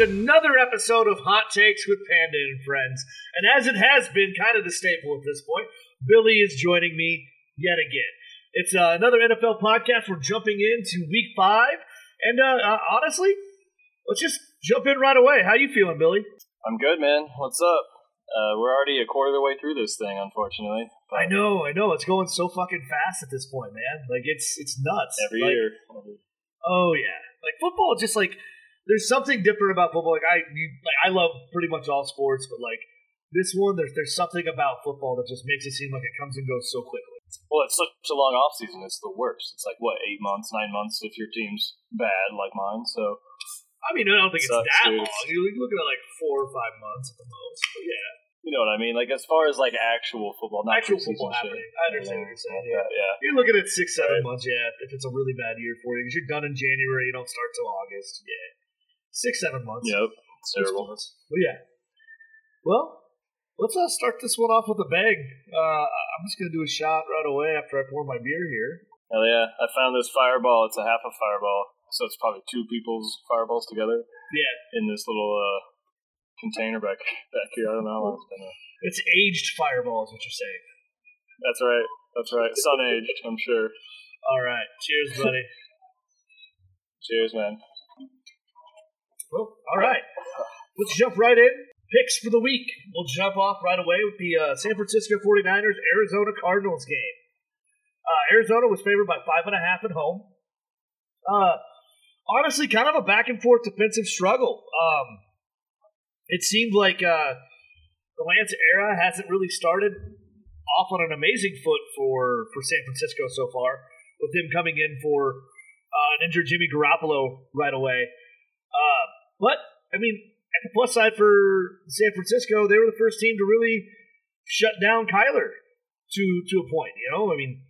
Welcome back. It's another episode of Hot Takes with Panda and Friends. And as it has been kind of the staple at this point, Billy is joining me yet again. It's uh, another NFL podcast. We're jumping into week five. And uh, uh, honestly, let's just jump in right away. How you feeling, Billy? I'm good, man. What's up? Uh, we're already a quarter of the way through this thing, unfortunately. I know, I know. It's going so fucking fast at this point, man. Like it's it's nuts. Every Like, year. Oh yeah, like football. Just like there's something different about football. Like I, you, like I love pretty much all sports, but like this one, there's there's something about football that just makes it seem like it comes and goes so quickly. Well, it's such a long off season. It's the worst. It's like what eight months, nine months if your team's bad like mine. So I mean, I don't think it's that dude. long. You're looking at like four or five months at the most. But yeah, you know what I mean. Like as far as like actual football, not actual football shit. happening. I understand what you're saying. Yeah. Yeah, yeah. You're looking at six, seven Right. months, yeah. If it's a really bad year for you, because you're done in January, you don't start till August. Yeah, six, seven months. Yep. It's terrible. months. Well, yeah. Well, let's uh, start this one off with a bang. Uh, I'm just gonna do a shot right away after I pour my beer here. Hell yeah! I found this fireball. It's a half a fireball, so it's probably two people's fireballs together Yeah, in this little uh, container back back here. I don't know how long it's been. there. it's aged Fireball, is what you're saying. That's right. That's right. Sun aged. I'm sure. All right, cheers, buddy. Cheers, man. Well, all right, let's jump right in. Picks for the week. We'll jump off right away with the uh, San Francisco 49ers Arizona Cardinals game. Uh, Arizona was favored by five and a half at home. Uh, honestly, kind of a back and forth defensive struggle. Um, it seemed like uh, the Lance era hasn't really started off on an amazing foot for, for San Francisco so far, with him coming in for uh, an injured Jimmy Garoppolo right away. Uh, but, I mean, at the plus side for San Francisco, they were the first team to really shut down Kyler to, to a point, you know? I mean,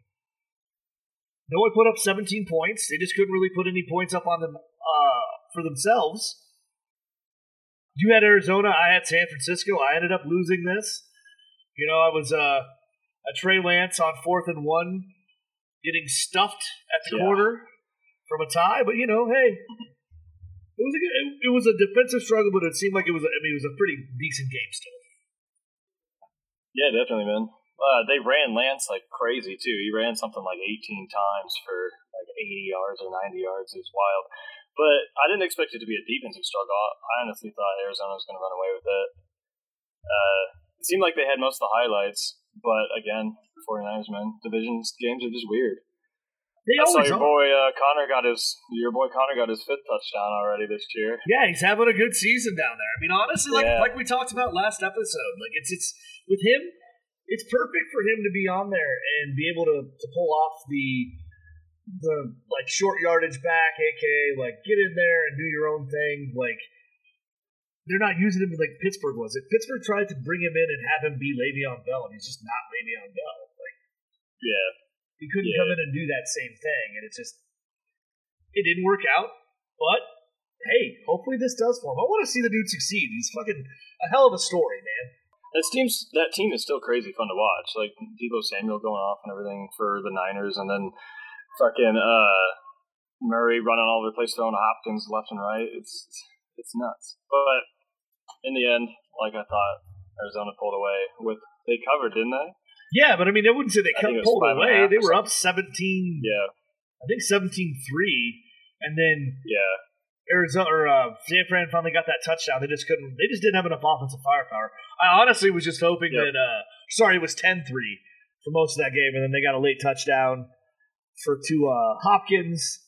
no one put up 17 points. They just couldn't really put any points up on them uh, for themselves. You had Arizona. I had San Francisco. I ended up losing this. You know, I was uh, a Trey Lance on fourth and one, getting stuffed at the Yeah. corner from a tie. But you know, hey, it was a it, it was a defensive struggle, but it seemed like it was. A, I mean, it was a pretty decent game still. Yeah, definitely, man. Uh, they ran Lance like crazy too. He ran something like 18 times for like 80 yards or 90 yards. It was wild. But I didn't expect it to be a defensive struggle. I honestly thought Arizona was going to run away with it. Uh, it seemed like they had most of the highlights, but again, 49ers, man, divisions games are just weird. They I saw your are. boy uh, Conner got his your boy Conner got his fifth touchdown already this year. Yeah, he's having a good season down there. I mean, honestly, like Yeah. like we talked about last episode, like it's it's with him, it's perfect for him to be on there and be able to, to pull off the the like short yardage back, aka like get in there and do your own thing. Like they're not using him like Pittsburgh was. If Pittsburgh tried to bring him in and have him be Le'Veon Bell, and he's just not Le'Veon Bell. Like Yeah, he couldn't Yeah. come in and do that same thing, and it just it didn't work out. But hey, hopefully this does for him. I want to see the dude succeed. He's fucking a hell of a story, man. That team's that team is still crazy fun to watch. Like Deebo Samuel going off and everything for the Niners, and then fucking uh, Murray running all over the place, throwing to Hopkins left and right. It's it's nuts. But in the end, like I thought, Arizona pulled away with they covered, didn't they? Yeah, but I mean, I wouldn't say they I cut pulled five and a away. They were up 17, Yeah, I think 17 3. And then yeah, Arizona or uh, San Fran finally got that touchdown. They just couldn't, they just didn't have enough offensive firepower. I honestly was just hoping Yep. that, uh, sorry, it was 10 3 for most of that game. And then they got a late touchdown for to uh, Hopkins.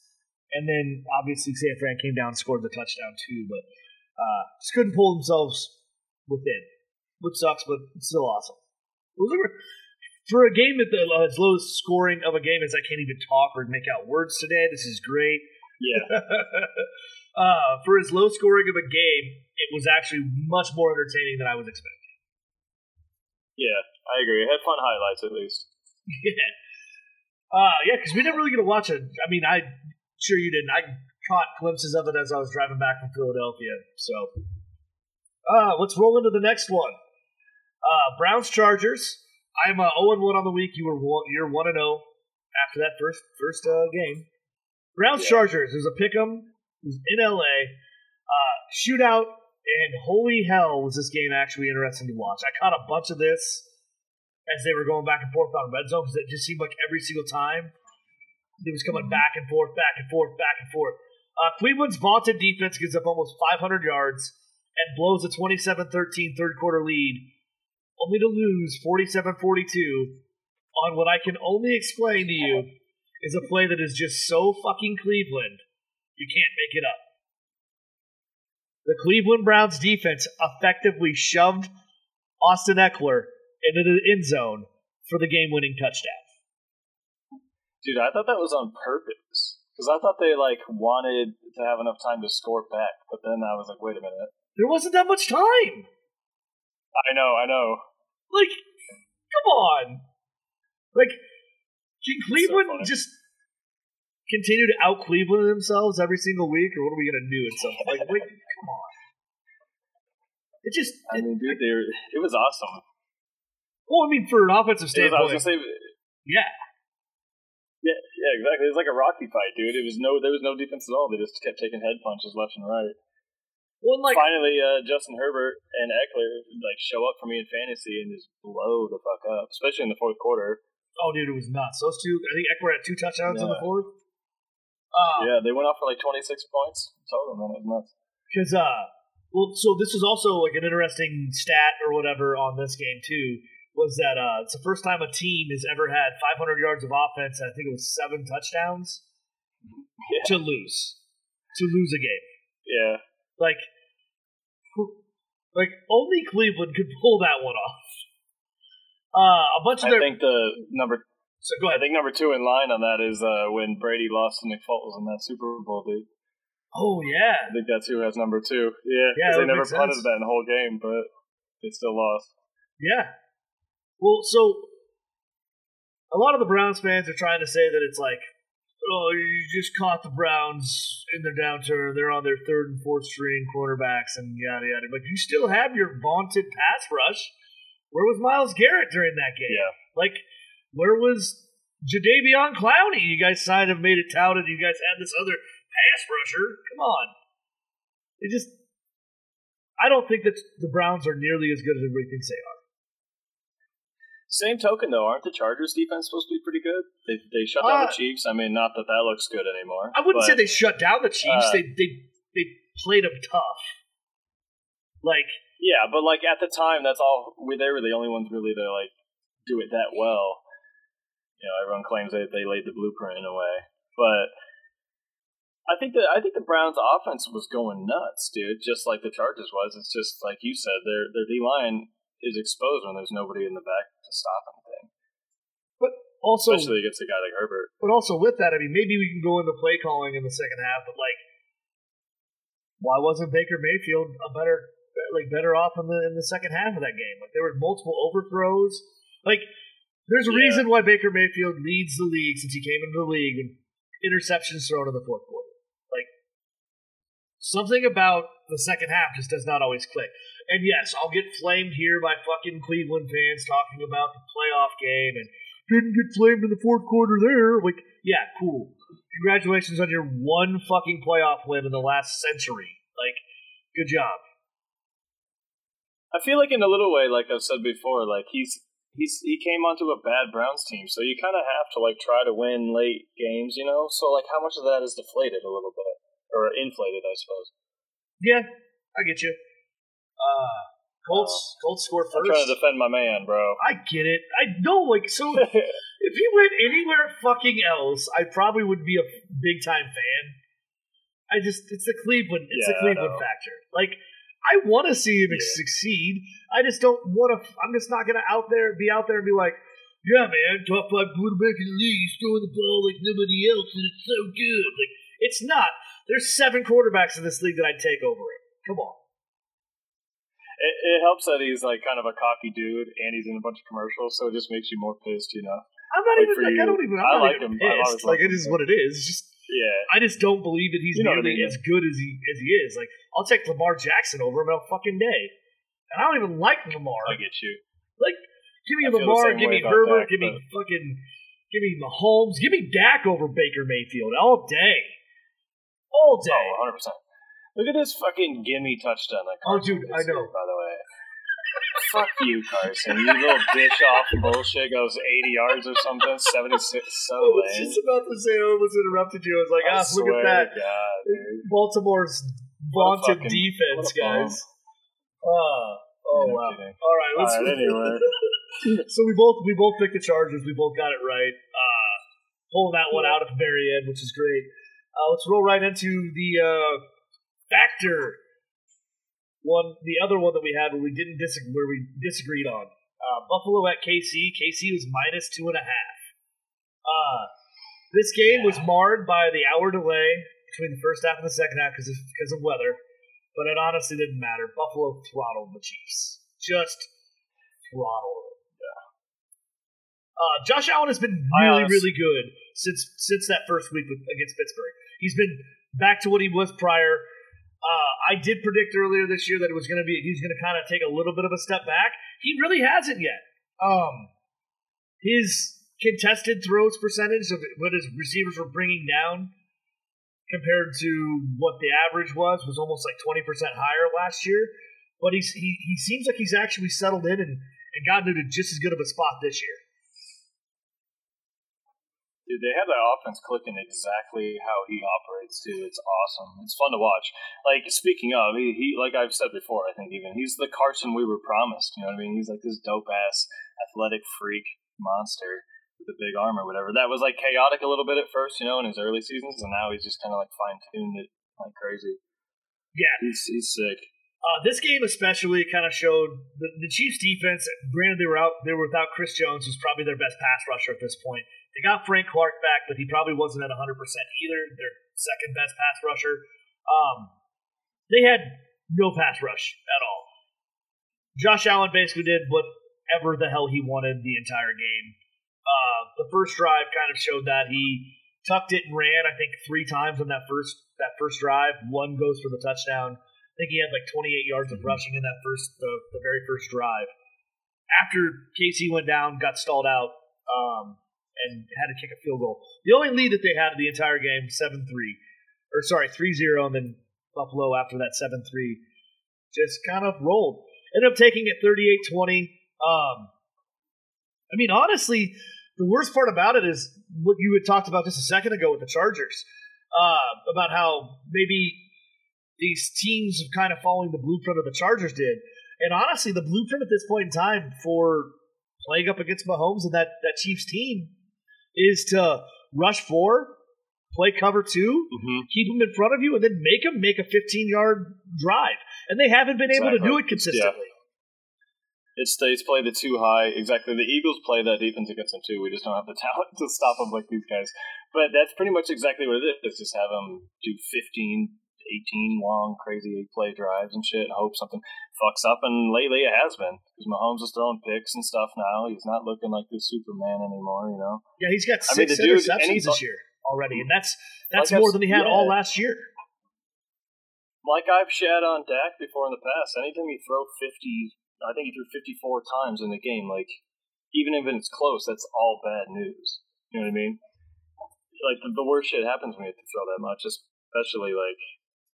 And then obviously San Fran came down and scored the touchdown too. But uh, just couldn't pull themselves within, which sucks, but it's still awesome. It was a- for a game at the uh, as low scoring of a game as I can't even talk or make out words today, this is great. yeah. uh, for as low scoring of a game, it was actually much more entertaining than I was expecting. Yeah, I agree. It had fun highlights at least. yeah, uh, yeah, because we didn't really get to watch it. I mean, I sure you didn't. I caught glimpses of it as I was driving back from Philadelphia. So, uh, let's roll into the next one. Uh, Browns Chargers. I'm uh, 0 1 on the week. You were one, you're 1 0 after that first first uh, game. Browns Yeah. Chargers. There's a pick 'em. It was in LA. Uh, shootout, and holy hell was this game actually interesting to watch. I caught a bunch of this as they were going back and forth on red zone because it just seemed like every single time it was coming back and forth, back and forth, back and forth. Uh, Cleveland's vaunted defense gives up almost 500 yards and blows a 27 13 third quarter lead, only to lose 47 42 on what I can only explain to you is a play that is just so fucking Cleveland, you can't make it up. The Cleveland Browns defense effectively shoved Austin Ekeler into the end zone for the game winning touchdown. Dude, I thought that was on purpose. Because I thought they like wanted to have enough time to score back, but then I was like, wait a minute. There wasn't that much time. I know, I know. Like, come on. Like, can Cleveland So just continue to out Cleveland themselves every single week, or what are we gonna do? At some like, wait, come on. It just, I mean, dude, they were, it was awesome. well, I mean, for an offensive It was, I was standpoint, gonna say, yeah, yeah, yeah, exactly. It was like a Rocky fight, dude. It was no, there was no defense at all. They just kept taking head punches left and right. Well, like, Finally, uh, Justin Herbert and Ekeler like show up for me in fantasy and just blow the fuck up, especially in the fourth quarter. oh, dude, it was nuts. Those two, I think Ekeler had two touchdowns in the fourth. Uh, Yeah, they went off for like twenty six points total. Man, it was nuts. Because, uh, well, so this was also like an interesting stat or whatever on this game too. Was that uh, it's the first time a team has ever had 500 yards of offense. And I think it was seven touchdowns Yeah, to lose, to lose a game. yeah. Like, like only Cleveland could pull that one off. Uh, a bunch of I think the number so go I think number two in line on that is uh, when Brady lost to Nick Foles in that Super Bowl, dude. Oh yeah, I think that's who has number two. Yeah, Yeah, because that they never punted sense. that in the whole game, but they still lost. Yeah. Well, so a lot of the Browns fans are trying to say that it's like, oh, you just caught the Browns in their downturn. They're on their third and fourth string quarterbacks and yada yada. But you still have your vaunted pass rush. Where was Myles Garrett during that game? Yeah. Like, where was Jadeveon Clowney? You guys signed have made it touted. You guys had this other pass rusher. Come on. It just. I don't think that the Browns are nearly as good as everybody thinks they are. Same token, though, aren't the Chargers defense supposed to be pretty good? They they shut down Uh, the Chiefs. I mean, not that that looks good anymore. I wouldn't but, say they shut down the Chiefs. uh, they they they played them tough. Like Yeah, but like at the time, that's all. We they were the only ones really to like do it that well. You know, everyone claims they they laid the blueprint in a way, but I think that I think the Browns' offense was going nuts, dude. Just like the Chargers was. It's just like you said, their their D line is exposed when there's nobody in the back to stop anything, But also, especially against a guy like Herbert. but also with that, I mean, maybe we can go into play calling in the second half, but like, why wasn't Baker Mayfield a better like better off in the in the second half of that game? Like there were multiple overthrows. Like there's a Yeah. reason why Baker Mayfield leads the league since he came into the league and interceptions thrown in the fourth quarter. Something about the second half just does not always click. And yes, I'll get flamed here by fucking Cleveland fans talking about the playoff game and didn't get flamed in the fourth quarter there. Like, yeah, cool. Congratulations on your one fucking playoff win in the last century. Like, good job. I feel like in a little way, like I've said before, like he's he's he came onto a bad Browns team, so you kind of have to like try to win late games, you know. So like, how much of that is deflated a little bit or inflated, I suppose. Yeah, I get you. Uh, Colts, Colts score first. I'm trying to defend my man, bro. I get it. I know, like, so if he went anywhere fucking else, I probably would be a big time fan. I just, it's the Cleveland, it's the Yeah, I Cleveland factor. Like, I want to see him Yeah. succeed. I just don't want to. I'm just not gonna out there be out there and be like, yeah, man, top five quarterback in the league, he's throwing the ball like nobody else, and it's so good. Like, it's not. There's seven quarterbacks in this league that I'd take over him. Come on. It, it helps that he's like kind of a cocky dude, and he's in a bunch of commercials, so it just makes you more pissed, you know. I'm not Like, even like I don't even. I'm I not like even him. Pissed. Like it is what it is. It's just Yeah, I just don't believe that he's You know what I nearly mean, as good as he as he is. Like I'll take Lamar Jackson over him all fucking day, and I don't even like Lamar. I get you. Like give me I Lamar, give me Herbert, Dak, give me fucking, give me Mahomes, give me Dak over Baker Mayfield all day, all day. Oh, 100 percent. Look at this fucking gimme touchdown that Oh, dude, I know. by the way. Fuck you, Carson. You little bitch off bullshit goes 80 yards or something, 76. So I was lame. just about to say I almost interrupted you. I was like, I ah, look at that. God. Baltimore's vaunted fucking- defense, what a bum. guys. Ah, oh No wow. kidding. All right, let's All right, anyway. so we both we both picked the Chargers. We both got it right. Uh, pulling that one out at the very end, which is great. Uh, let's roll right into the uh, factor one, the other one that we had where we didn't disagree, where we disagreed on. Uh, Buffalo at KC. KC was minus two and a half. Uh, this game was marred by the hour delay between the first half and the second half because of, because of weather, but it honestly didn't matter. Buffalo throttled the Chiefs. Just throttled. Uh, Josh Allen has been really, really good since since that first week with, against Pittsburgh. He's been back to what he was prior. Uh, I did predict earlier this year that it was going to be he's going to kind of take a little bit of a step back. He really hasn't yet. Um, his contested throws percentage of what his receivers were bringing down compared to what the average was was almost like twenty percent higher last year. But he's he, he seems like he's actually settled in and, and gotten into just as good of a spot this year. Dude, they have that offense clicking exactly how he operates too. It's awesome. It's fun to watch. Like speaking of, he, he like I've said before, I think even he's the Carson we were promised. You know what I mean? He's like this dope ass athletic freak monster with a big arm or whatever. That was like chaotic a little bit at first, you know, in his early seasons, and now he's just kind of like fine tuned it like crazy. Yeah. He's he's sick. Uh, this game especially kind of showed the, the Chiefs' defense. Granted, they were out, they were without Chris Jones, who's probably their best pass rusher at this point. They got Frank Clark back, but he probably wasn't at 100 percent either. Their second best pass rusher. Um, they had no pass rush at all. Josh Allen basically did whatever the hell he wanted the entire game. Uh, the first drive kind of showed that he tucked it and ran. I think three times on that first that first drive. One goes for the touchdown. I think he had like 28 yards of rushing in that first, the, the very first drive. After Casey went down, got stalled out, um, and had to kick a field goal. The only lead that they had the entire game, 7 3, or sorry, 3 0, and then Buffalo after that 7 3, just kind of rolled. Ended up taking it 38 20. Um, I mean, honestly, the worst part about it is what you had talked about just a second ago with the Chargers uh, about how maybe these teams are kind of following the blueprint of the Chargers did. And honestly, the blueprint at this point in time for playing up against Mahomes and that, that Chiefs team is to rush four, play cover 2 Mm-hmm. keep them in front of you, and then make them make a 15 yard drive. And they haven't been able to do it consistently. It's they play the two high. Exactly. The Eagles play that defense against them too. We just don't have the talent to stop them like these guys. But that's pretty much exactly what it is. Just have them do 15, 18 long, crazy eight play drives and shit and hope something fucks up. And lately it has been. Because Mahomes is throwing picks and stuff now. He's not looking like the Superman anymore, you know? Yeah, he's got I mean, six the dude- interceptions this year already, and that's that's Like I've- more than he had yeah. all last year. Like I've shat on Dak before in the past, anytime you throw 50, I think he threw 54 times in the game, like, even if it's close, that's all bad news. You know what I mean? Like, the, the worst shit happens when you have to throw that much, especially, like,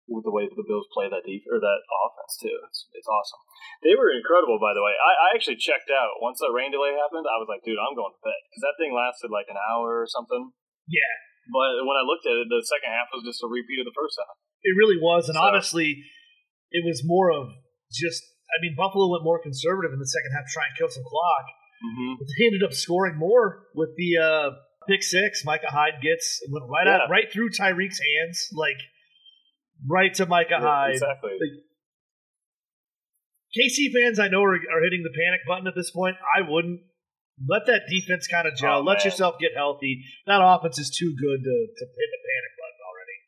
with the way that the Bills play that deep or that offense, too. It's, it's awesome. They were incredible, by the way. I, I actually checked out. Once that rain delay happened, I was like, dude, I'm going to bed. Because that thing lasted like an hour or something. Yeah, But when I looked at it, the second half was just a repeat of the first half. it really was, and So- honestly, it was more of just. I mean, Buffalo went more conservative in the second half, trying to try and kill some clock. Mm-hmm. But they ended up scoring more with the uh, pick six. Micah Hyde gets went right out, right through Tyreek's hands, like right to Micah Hyde. exactly. KC fans, I know, are, are hitting the panic button at this point. I wouldn't. Let that defense kind of gel. Oh, Let man. yourself get healthy. That offense is too good to, to hit the panic button already.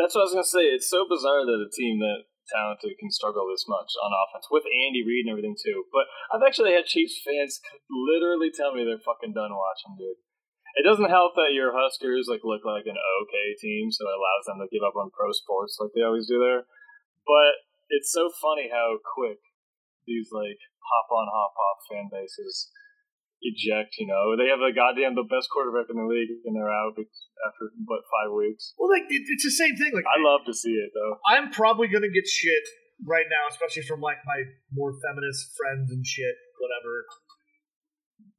That's what I was gonna say. It's so bizarre that a team that talented can struggle this much on offense with Andy Reid and everything too. But I've actually had Chiefs fans literally tell me they're fucking done watching, dude. It doesn't help that your Huskers like look like an okay team, so it allows them to give up on pro sports like they always do there. But it's so funny how quick these like hop on hop off fan bases eject. You know, they have the goddamn the best quarterback in the league, and they're out after but five weeks. Well, like it, it's the same thing. Like I love to see it though. I'm probably gonna get shit right now, especially from like my more feminist friends and shit, whatever.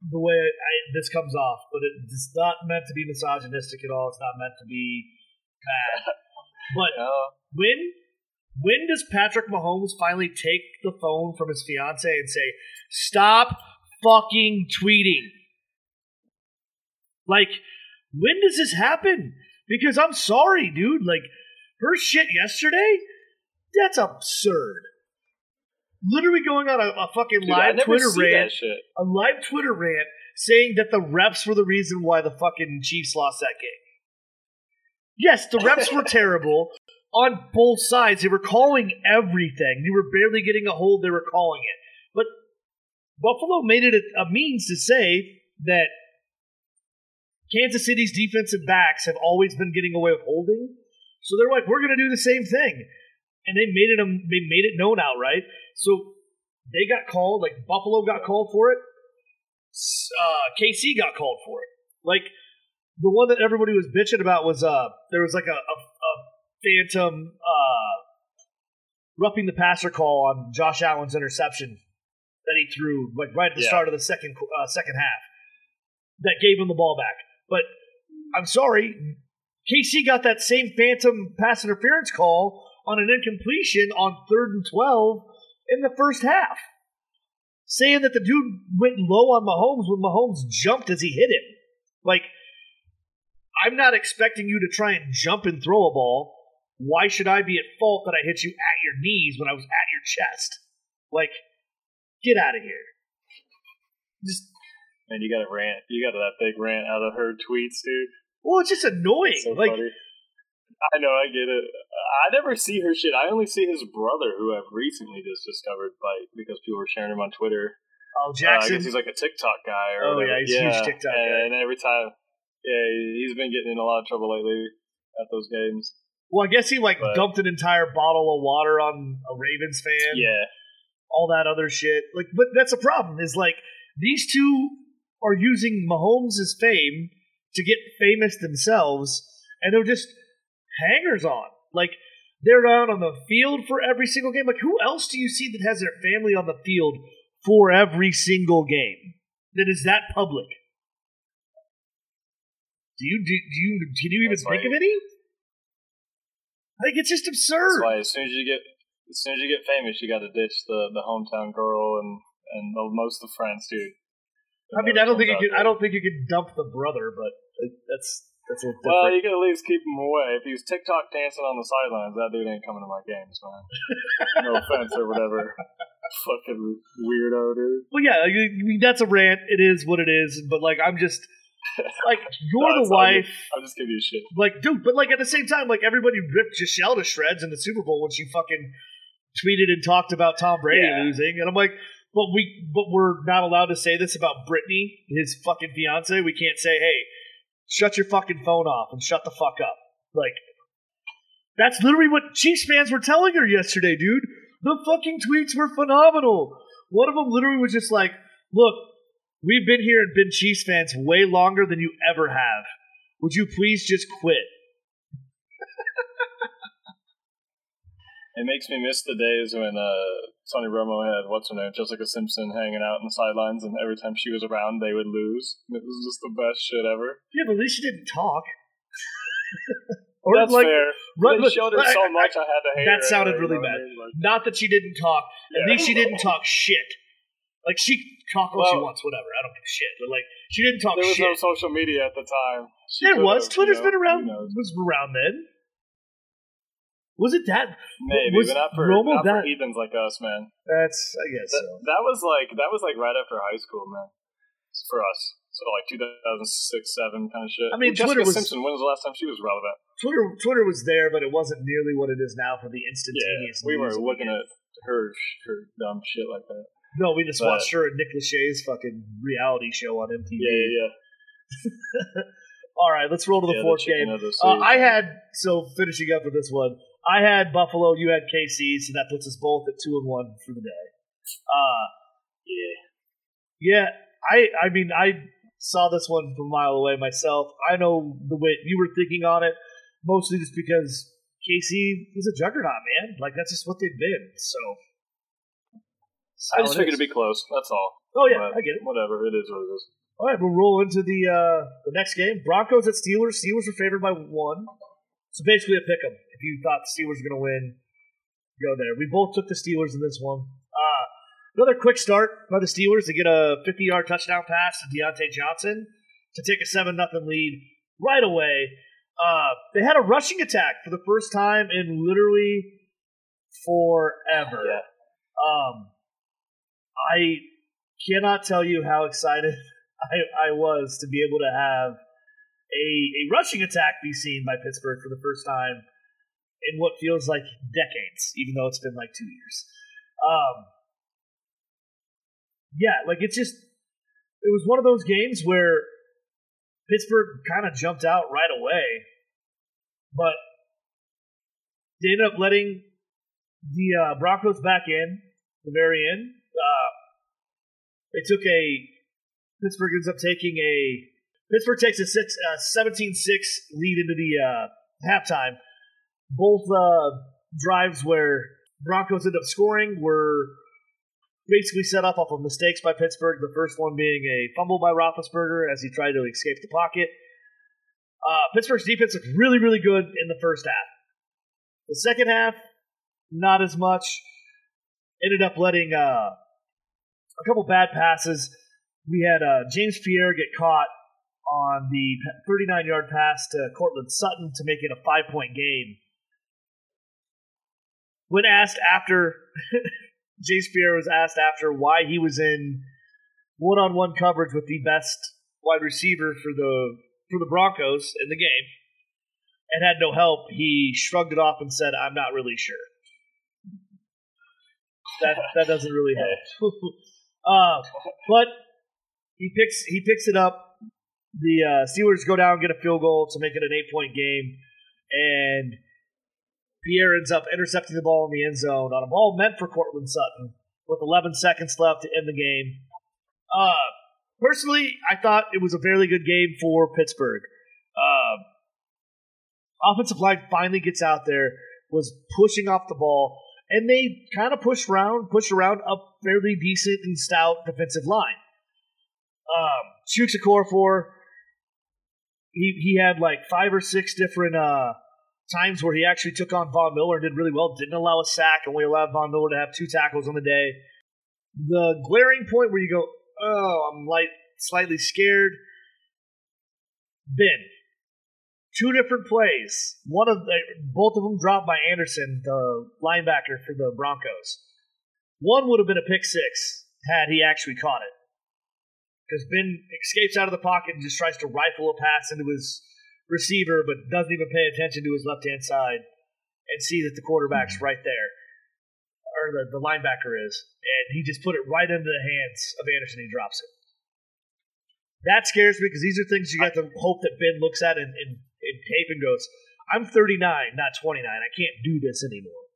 The way I, this comes off, but it, it's not meant to be misogynistic at all. It's not meant to be bad. But Uh, when when does Patrick Mahomes finally take the phone from his fiance and say, "Stop fucking tweeting"? Like, when does this happen? Because I'm sorry, dude. Like, her shit yesterday, that's absurd. Literally going on a, a fucking dude, live Twitter rant, a live Twitter rant saying that the reps were the reason why the fucking Chiefs lost that game. Yes, the reps were terrible on both sides. They were calling everything. They were barely getting a hold. They were calling it. But Buffalo made it a, a means to say that Kansas City's defensive backs have always been getting away with holding. So they're like, we're going to do the same thing, and they made it. A, they made it known outright. So they got called. Like Buffalo got called for it. Uh, KC got called for it. Like the one that everybody was bitching about was uh there was like a, a, a phantom uh roughing the passer call on Josh Allen's interception that he threw like right at the Yeah. start of the second uh, second half that gave him the ball back. But I'm sorry, KC got that same phantom pass interference call on an incompletion on third and twelve in the first half, saying that the dude went low on Mahomes when Mahomes jumped as he hit him. Like, I'm not expecting you to try and jump and throw a ball. Why should I be at fault that I hit you at your knees when I was at your chest? Like, get out of here. Just, And you got a rant. You got that big rant out of her tweets, dude. well, it's just annoying. So like, funny. I know, I get it. I never see her shit. I only see his brother, who I've recently just discovered by because people were sharing him on Twitter. oh, Uh, I guess he's like a TikTok guy. Or Oh, whatever. yeah, he's a huge TikTok and, guy. And every time, yeah, he's been getting in a lot of trouble lately at those games. well, I guess he like but- dumped an entire bottle of water on a Ravens fan. Yeah, all that other shit. Like, but that's a problem. Is like these two are using Mahomes' fame to get famous themselves, and they're just hangers on. Like they're out on the field for every single game. Like who else do you see that has their family on the field for every single game that is that public? Do you do, do you can you even That's think right. of any? Like it's just that's absurd. why as soon as you get as soon as you get famous, you got to ditch the the hometown girl and and the, most of the friends, dude. I mean, I don't think you could. I don't think you could dump the brother, but it- that's that's a different. Well, you can at least keep him away. If he's TikTok dancing on the sidelines, that dude ain't coming to my games, man. no offense or whatever. Fucking weirdo, dude. Well, yeah, I mean, that's a rant. It is what it is. But like, I'm just like you're No, the it's all good. wife. I'm just giving you shit. Like, dude, but like at the same time, like everybody ripped Gisele to shreds in the Super Bowl when she fucking tweeted and talked about Tom Brady Yeah. losing, and I'm like, but we, but we're not allowed to say this about Brittany, his fucking fiance. We can't say, hey, shut your fucking phone off and shut the fuck up. Like, that's literally what Chiefs fans were telling her yesterday, dude. The fucking tweets were phenomenal. One of them literally was just like, look, we've been here and been Chiefs fans way longer than you ever have. Would you please just quit? It makes me miss the days when uh, Tony Romo had what's her name, Jessica Simpson, hanging out in the sidelines, and every time she was around, they would lose. It was just the best shit ever. Yeah, but at least she didn't talk. or That's like, fair. right, they showed her so much, I, had to hate that her. sounded you really know what I bad. Like, not that she didn't talk. At least she didn't talk shit. Like she talk all she wants, whatever. I don't give a shit. But like she didn't talk there was shit. no social media at the time. She there was. Twitter's you know, been around. Was around then. Was it that? Maybe, was but not for, Romo not that- for heathens like us, man. That's. I guess That, so. that was like that was like right after high school, man. For us, so like 2006, seven kind of shit. I mean, Jessica Twitter was- Simpson. When was the last time she was relevant? Twitter. Twitter was there, but it wasn't nearly what it is now for the Yeah, instantaneous. we were news looking at her her dumb shit like that. No, we just but- watched her and Nick Lachey's fucking reality show on MTV. Yeah, yeah, yeah. All right, let's roll to the yeah, fourth chicken game. Uh. I had so finishing up with this one. I had Buffalo. You had KC, so that puts us both at two and one for the day. Uh yeah. yeah. I, I mean, I saw this one from a mile away myself. I know the way you were thinking on it, mostly just because KC is a juggernaut, man. Like that's just what they've been. So I just figured it'd be close. That's all. Oh yeah, But I get it. Whatever. It is what it is. All right, we'll roll into the uh, the next game. Broncos at Steelers. Steelers are favored by one. So basically a pick 'em. If you thought the Steelers were going to win, go there. We both took the Steelers in this one. Uh, another quick start by the Steelers to get a 50 yard touchdown pass to Diontae Johnson to take a 7 nothing lead right away. Uh, they had a rushing attack for the first time in literally forever. Yeah. Um, I cannot tell you how excited I, I was to be able to have a, a rushing attack be seen by Pittsburgh for the first time in what feels like decades, even though it's been like two years. Um, yeah, like it's just it was one of those games where Pittsburgh kind of jumped out right away, but they ended up letting the uh, Broncos back in the very end. Uh, they took a Pittsburgh ends up taking a Pittsburgh takes a six, uh, 17-6 lead into the uh, halftime. Both uh, drives where Broncos end up scoring were basically set up off of mistakes by Pittsburgh. The first one being a fumble by Roethlisberger as he tried to escape the pocket. Uh, Pittsburgh's defense looked really, really good in the first half. The second half, not as much. Ended up letting uh, a couple bad passes. We had uh, James Pierre get caught on the 39 yard pass to Courtland Sutton to make it a five point game. When asked after, James Pierre was asked after why he was in one on one coverage with the best wide receiver for the for the Broncos in the game and had no help, he shrugged it off and said, I'm not really sure. That that doesn't really help. uh, but he picks he picks it up. The uh, Steelers go down, get a field goal to make it an eight point game, and Pierre ends up intercepting the ball in the end zone on a ball meant for Courtland Sutton with 11 seconds left to end the game. Uh, personally, I thought it was a fairly good game for Pittsburgh. Uh, offensive line finally gets out there, was pushing off the ball, and they kind of pushed around, pushed around a fairly decent and stout defensive line. Um, Chukes for he he had like five or six different uh, times where he actually took on Von Miller and did really well. Didn't allow a sack, and we allowed Von Miller to have two tackles on the day. The glaring point where you go, oh, I'm like slightly scared. Ben, two different plays. One of the, both of them dropped by Anderson, the linebacker for the Broncos. One would have been a pick six had he actually caught it because Ben escapes out of the pocket and just tries to rifle a pass into his receiver, but doesn't even pay attention to his left hand side and see that the quarterback's hmm. right there, or the, the linebacker is, and he just put it right into the hands of Anderson. and He drops it. That scares me because these are things you got to hope that Ben looks at in, in, in tape and goes, "I'm 39, not 29. I can't do this anymore."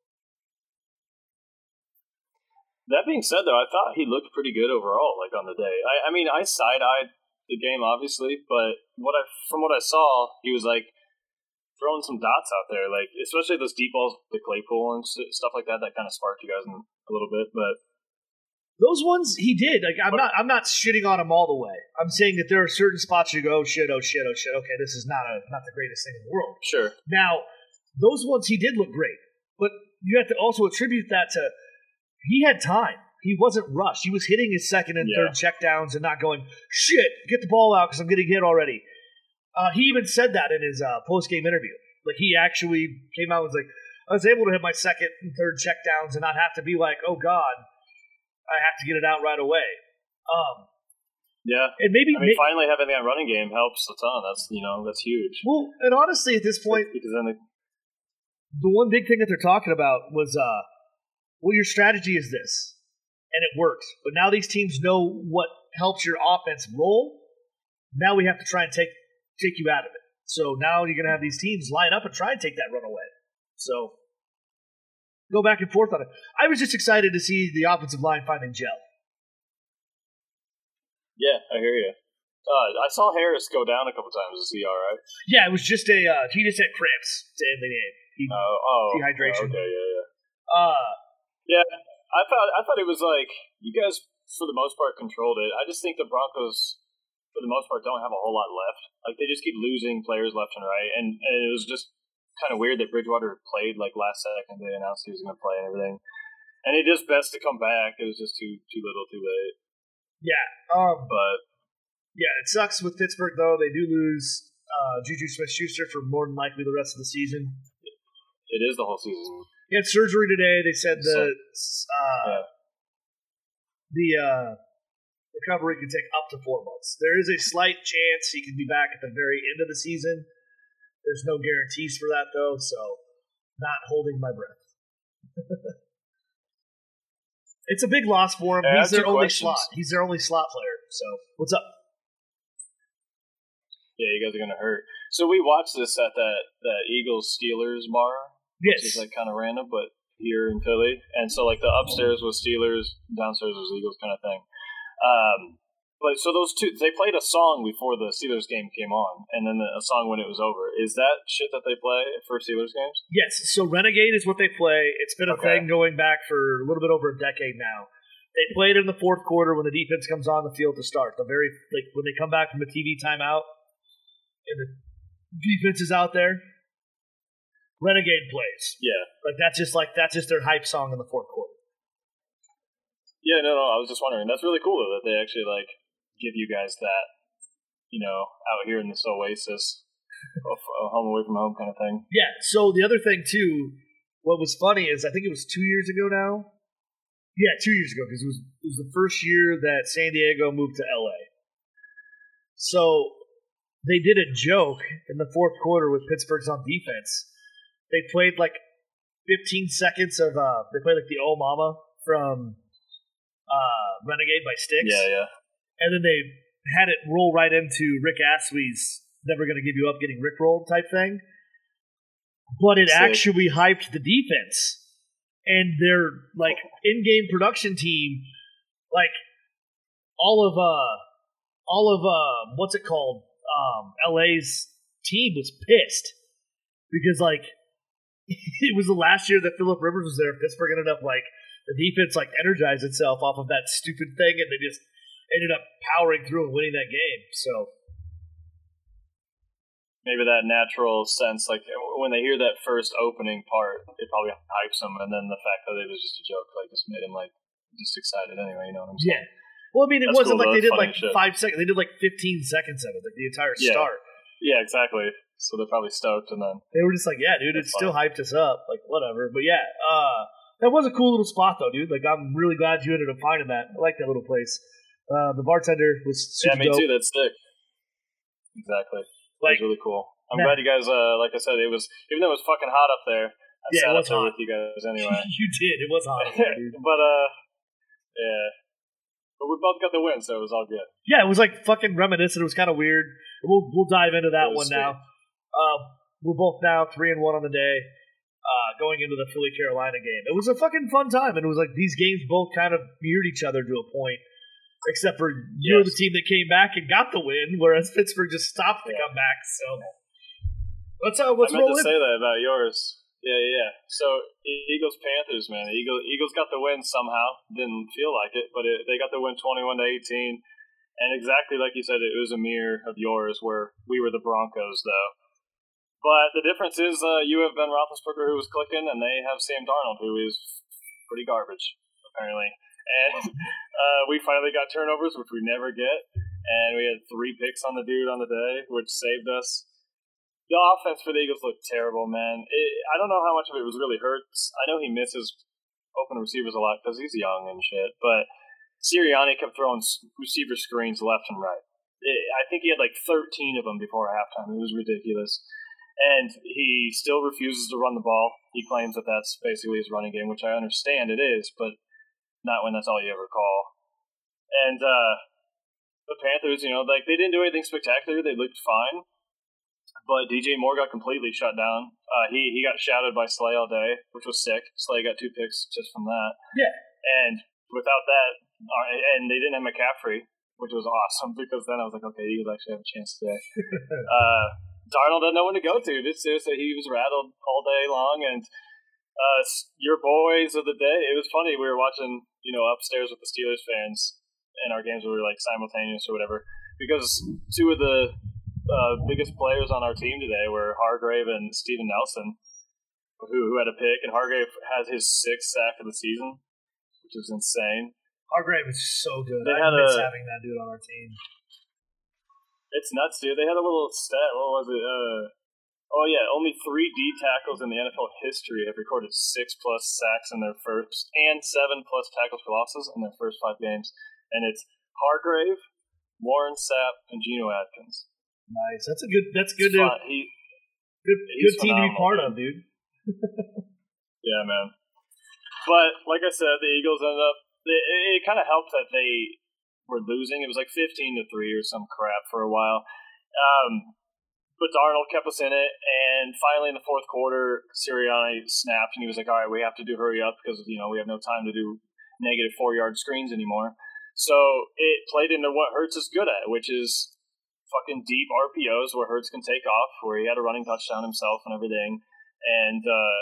That being said, though, I thought he looked pretty good overall. Like on the day, I, I mean, I side eyed the game obviously, but what I from what I saw, he was like throwing some dots out there, like especially those deep balls to Claypool and stuff like that. That kind of sparked you guys in a little bit, but Those ones he did. Like I'm not I'm not shitting on him all the way. I'm saying that there are certain spots you go, oh shit, oh shit, oh shit. Okay, this is not a not the greatest thing in the world. sure, Now, those ones he did look great, but you have to also attribute that to he had time. He wasn't rushed. He was hitting his second and Yeah. third checkdowns and not going shit. Get the ball out because I'm getting hit already. Uh, he even said that in his uh, post game interview. Like he actually came out and was like, I was able to hit my second and third checkdowns and not have to be like, oh god, I have to get it out right away. Um, yeah. and maybe, I mean, finally having that running game helps a ton. That's you know that's huge. well, and honestly, at this point, because then the, the one big thing that they're talking about was, uh, well, your strategy is this, and it works. But now these teams know what helps your offense roll. Now we have to try and take take you out of it. So now you're going to have these teams line up and try and take that run away. So go back and forth on it. I was just excited to see the offensive line finally gel. Yeah, I hear you. Uh, I saw Harris go down a couple times. Is he all right? Yeah, it was just a uh, he just had cramps to end the game. He, Oh, oh, Dehydration. Okay, yeah, yeah. uh, Yeah, I thought I thought it was like you guys for the most part controlled it. I just think the Broncos for the most part don't have a whole lot left. Like they just keep losing players left and right, and, and it was just kind of weird that Bridgewater played like last second. They announced he was going to play and everything, and he just best to come back. It was just too too little, too late. Yeah, um, But yeah, it sucks with Pittsburgh though. They do lose uh, Juju Smith-Schuster for more than likely the rest of the season. it is the whole season. He had surgery today. They said the uh, the uh, recovery could take up to four months. There is a slight chance he could be back at the very end of the season. There's no guarantees for that though, so not holding my breath. it's a big loss for him. Yeah, He's their only questions. slot. He's their only slot player. So what's up? Yeah, you guys are gonna hurt. So we watched this at that that Eagles Steelers bar, which is Yes. like kind of random, but here in Philly, and so like the upstairs was Steelers, downstairs was Eagles, kind of thing. Um, but so those two, they played a song before the Steelers game came on, and then a song when it was over. Is that shit that they play for Steelers games? Yes, so Renegade is what they play. It's been a Okay. thing going back for a little bit over a decade now. They play it in the fourth quarter when the defense comes on the field to start. The very like when they come back from a TV timeout and the defense is out there. Renegade plays. Yeah, Like that's just like that's just their hype song in the fourth quarter. yeah. No, no. I was just wondering. That's really cool though, that they actually like give you guys that, you know, out here in this oasis, of, of home away from home kind of thing. Yeah. So the other thing too, what was funny is I think it was two years ago now. Yeah, two years ago because it was it was the first year that San Diego moved to LA. So they did a joke in the fourth quarter with Pittsburgh's on defense. They played like 15 seconds of uh they played like the Oh Mama from uh Renegade by Styx. Yeah, yeah. And then they had it roll right into Rick Astley's Never Gonna Give You Up Getting Rick Rolled type thing. But it Sick. actually hyped the defense. And their like in game production team, like all of uh all of uh what's it called? Um LA's team was pissed. Because like it was the last year that Philip Rivers was there. Pittsburgh ended up like the defense like energized itself off of that stupid thing and they just ended up powering through and winning that game. So maybe that natural sense, like when they hear that first opening part, it probably hypes them, and then the fact that it was just a joke, like just made him like just excited anyway. You know what I'm saying? yeah. Well, I mean, it That's wasn't cool, like though. they did like shit. five seconds. They did like 15 seconds of it, like the entire Yeah. start. Yeah, exactly. So they're probably stoked, and then They were just like, yeah, dude, it still hyped us up. Like, whatever. But yeah, uh, that was a cool little spot, though, dude. Like, I'm really glad you ended up finding that. I like that little place. Uh, the bartender was super yeah, me dope. too. That's sick. Exactly. Like, That's really cool. I'm glad you guys. Uh, like I said, it was even though it was fucking hot up there. I Yeah, it sat was up there hot. with you guys anyway. you did. It was hot, there, dude. but uh, yeah. But we both got the win, so it was all good. Yeah, it was like fucking reminiscent. It was kind of weird. We'll we'll dive into that It was one now. Uh, we're both now three and one on the day, uh, going into the Philly Carolina game. It was a fucking fun time, and it was like these games both kind of mirrored each other to a point, except for you're the team that came back and got the win, whereas Pittsburgh just stopped to Yeah. come back. So let's uh, let's I meant roll to in. say that about yours. Yeah, yeah. yeah. So Eagles Panthers, man. Eagles Eagles got the win somehow. Didn't feel like it, but it, they got the win twenty one to eighteen. And exactly like you said, it was a mirror of yours, where we were the Broncos, though. But the difference is, uh, you have Ben Roethlisberger who was clicking, and they have Sam Darnold who is pretty garbage, apparently. And uh, we finally got turnovers, which we never get, and we had three picks on the dude on the day, which saved us the offense for the Eagles looked terrible, man. It, I don't know how much of it was really hurts. I know he misses open receivers a lot because he's young and shit, but Sirianni kept throwing receiver screens left and right. It, I think he had like 13 of them before halftime. It was ridiculous. And he still refuses to run the ball. He claims that that's basically his running game, which I understand it is, but not when that's all you ever call. And uh, the Panthers, you know, like they didn't do anything spectacular. They looked fine but DJ Moore got completely shut down. Uh, he he got shadowed by Slay all day, which was sick. Slay got two picks just from that. Yeah. And without that, uh, and they didn't have McCaffrey, which was awesome because then I was like, okay, Eagles actually have a chance today. uh, Darnold didn't know when to go to. Just seriously, he was rattled all day long, and uh, your boys of the day. It was funny. We were watching, you know, upstairs with the Steelers fans, and our games were like simultaneous or whatever, because two of the uh, biggest players on our team today were Hargrave and Steven Nelson, who who had a pick, and Hargrave has his sixth sack of the season, which is insane. Hargrave is so good. They I had miss a- having that dude on our team. It's nuts, dude. They had a little stat. What was it? Uh, oh yeah, only three D tackles in the NFL history have recorded six plus sacks in their first, and seven plus tackles for losses in their first five games. And it's Hargrave, Warren Sapp, and Geno Atkins. Nice. That's a good. That's good. To, He, good, good team to be part of, dude. yeah, man. But like I said, the Eagles ended up. It, it kind of helped that they were losing. It was like fifteen to three or some crap for a while. Um, but Darnold kept us in it, and finally in the fourth quarter, Sirianni snapped, and he was like, "All right, we have to do hurry up because you know we have no time to do negative four yard screens anymore." So it played into what Hurts is good at, which is fucking deep RPOs where Hurts can take off, where he had a running touchdown himself and everything, and uh,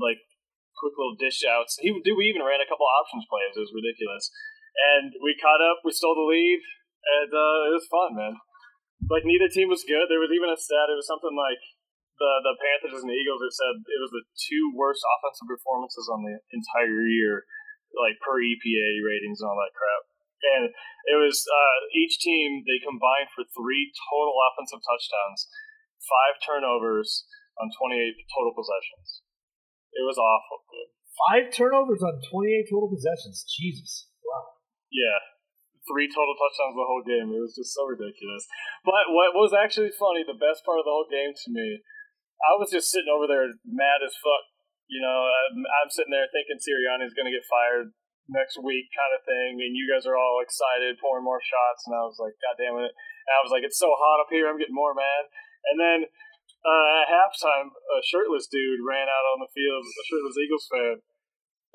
like quick little dish outs. He do we even ran a couple options plays. It was ridiculous, and we caught up. We stole the lead, and uh, it was fun, man. Like neither team was good. There was even a stat. It was something like the the Panthers and the Eagles. It said it was the two worst offensive performances on the entire year, like per EPA ratings and all that crap. And it was uh, each team they combined for three total offensive touchdowns, five turnovers on twenty eight total possessions. It was awful, dude. Five turnovers on 28 total possessions. Jesus. Yeah. Three total touchdowns the whole game. It was just so ridiculous. But what was actually funny, the best part of the whole game to me, I was just sitting over there mad as fuck. You know, I'm, I'm sitting there thinking Sirianni's going to get fired next week kind of thing, and you guys are all excited, pouring more shots, and I was like, God damn it. And I was like, it's so hot up here, I'm getting more mad. And then uh, at halftime, a shirtless dude ran out on the field, a shirtless Eagles fan,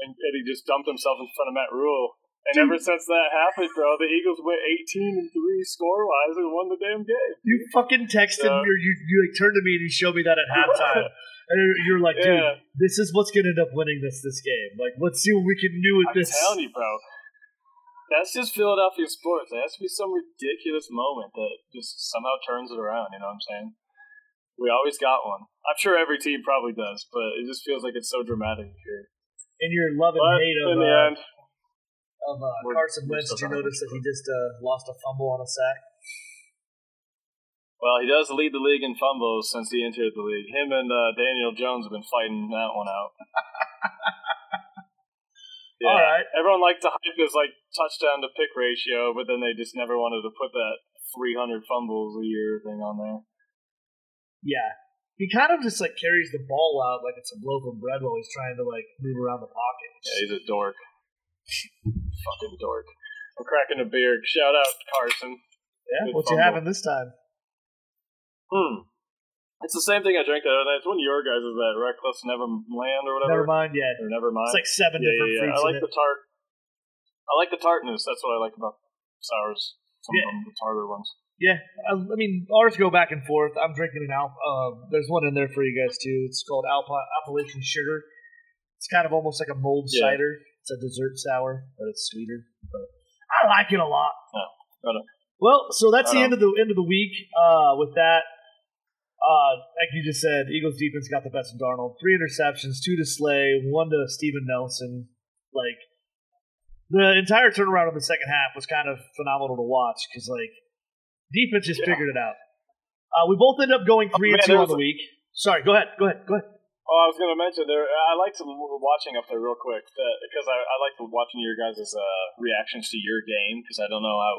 and, and he just dumped himself in front of Matt Rhule. And ever since that happened, bro, the Eagles went 18 and 3 score wise and won the damn game. You fucking texted me, or you, you like turned to me and you showed me that at halftime. and you're- like, dude, Yeah. this is what's going to end up winning this this game. Like, let's see what we can do with I'm this. telling you, bro. That's just Philadelphia sports. There has to be some ridiculous moment that just somehow turns it around. You know what I'm saying? We always got one. I'm sure every team probably does, but it just feels like it's so dramatic here. And you're loving hate of, in the uh, end, of uh, We're- Carson we're Wentz, did you notice that he just uh, lost a fumble on a sack? well, he does lead the league in fumbles since he entered the league. Him and uh, Daniel Jones have been fighting that one out. Yeah. All right. Everyone liked to hype his like touchdown to pick ratio, but then they just never wanted to put that 300 fumbles a year thing on there. Yeah. He kind of just like carries the ball out like it's a loaf of bread while he's trying to like move around the pocket. Yeah, he's a dork. Fucking dork. I'm cracking a beer. Shout out Carson. Yeah, Good what you having this time? Hmm. It's the same thing I drank the other night. It's one of your guys' is that Reckless Neverland or whatever. Never mind yet. Or never mind. It's like seven yeah, different yeah, yeah. I like the tart. I like the tartness. That's what I like about sours. Some Yeah. of them, the tartar ones. Yeah, I, I mean ours go back and forth. I'm drinking an Alp. Uh, there's one in there for you guys too. It's called Alp- Appalachian Sugar. It's kind of almost like a Yeah. cider. It's a dessert sour, but it's sweeter. But I like it a lot. right on. Well, so that's the end of the end of the week. Uh, with that, uh, like you just said, Eagles defense got the best of Darnold. Three interceptions, two to Slay, one to Steven Nelson. Like the entire turnaround of the second half was kind of phenomenal to watch because like defense just Yeah. figured it out. Uh, we both ended up going three man, and two on was the week. Sorry, go ahead, go ahead, go ahead. Oh, I was going to mention there. I like to watching up there real quick that, because I, I like to watching your guys' uh, reactions to your game because I don't know how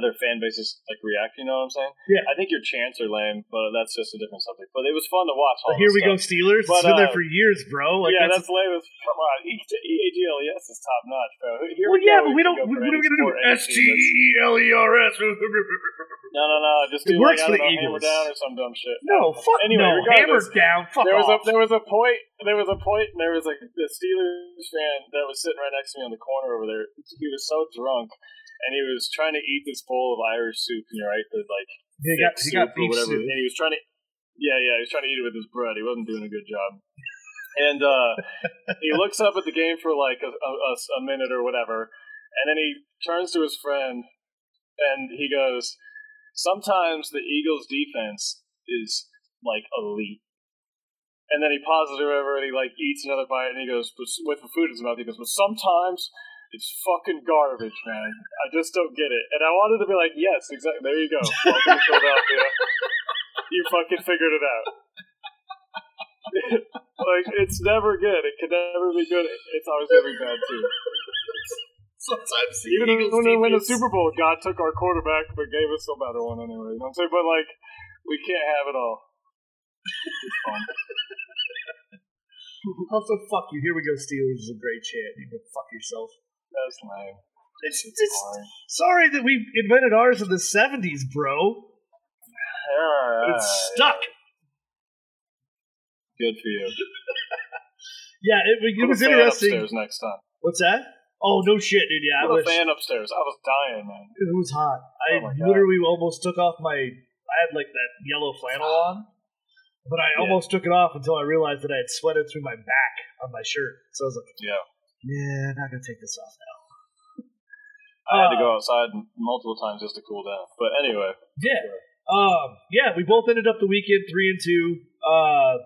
other fan bases like react. You know what I'm saying? Yeah. I think your chants are lame, but that's just a different subject. But it was fun to watch. All But here we go. Steelers. But, it's been there uh, for years, bro. Like, yeah, that's, that's lame. as- Come on, E- EAGLES is top notch, bro. Here well, we yeah, go. but we can don't. What are we any gonna do? S T E L E R S. No, no, no. Just It do works like, for the hammer Eagles. down or some dumb shit. No, fuck Anyway, no. Hammer down. Fuck there was off. a there was a point there was a point and there was like the Steelers fan that was sitting right next to me on the corner over there. He was so drunk, and he was trying to eat this bowl of Irish soup. And you're right, the like He got, he got beef whatever. soup. And he was trying to, yeah, yeah, he was trying to eat it with his bread. He wasn't doing a good job. And uh, he looks up at the game for like a, a, a minute or whatever, and then he turns to his friend and he goes, "Sometimes the Eagles' defense is like elite." And then he pauses or whatever, and he like eats another bite, and he goes, with the food in his mouth, he goes, "But sometimes it's fucking garbage, man. I just don't get it." And I wanted to be like, "Yes, exactly. There you go. Welcome to Philadelphia. You fucking figured it out." like it's never good. It can never be good. It's always gonna be bad too. Sometimes the Even Eagles when we win the Super Bowl, God took our quarterback but gave us a better one anyway. You know what I'm saying? But like, we can't have it all. It's fun. Also, fuck you. Here we go, Steelers is a great chant. You can fuck yourself. That's lame. It's, It's it's sorry that we invented ours in the '70s, bro. Ah, but Yeah, it's stuck. Good for you. Yeah, it, it was interesting. upstairs next time. What's that? Oh no, shit, dude. Yeah, I Put wish a fan upstairs. I was dying, man. it was hot. I Oh my God. literally almost took off my. I had like that yellow flannel on, but I Yeah. almost took it off until I realized that I had sweated through my back on my shirt. So I was like, Yeah. "Yeah, I'm not gonna take this off now." I had to Uh, go outside multiple times just to cool down. But anyway, Yeah. Um, yeah, we both ended up the weekend three and two. Uh,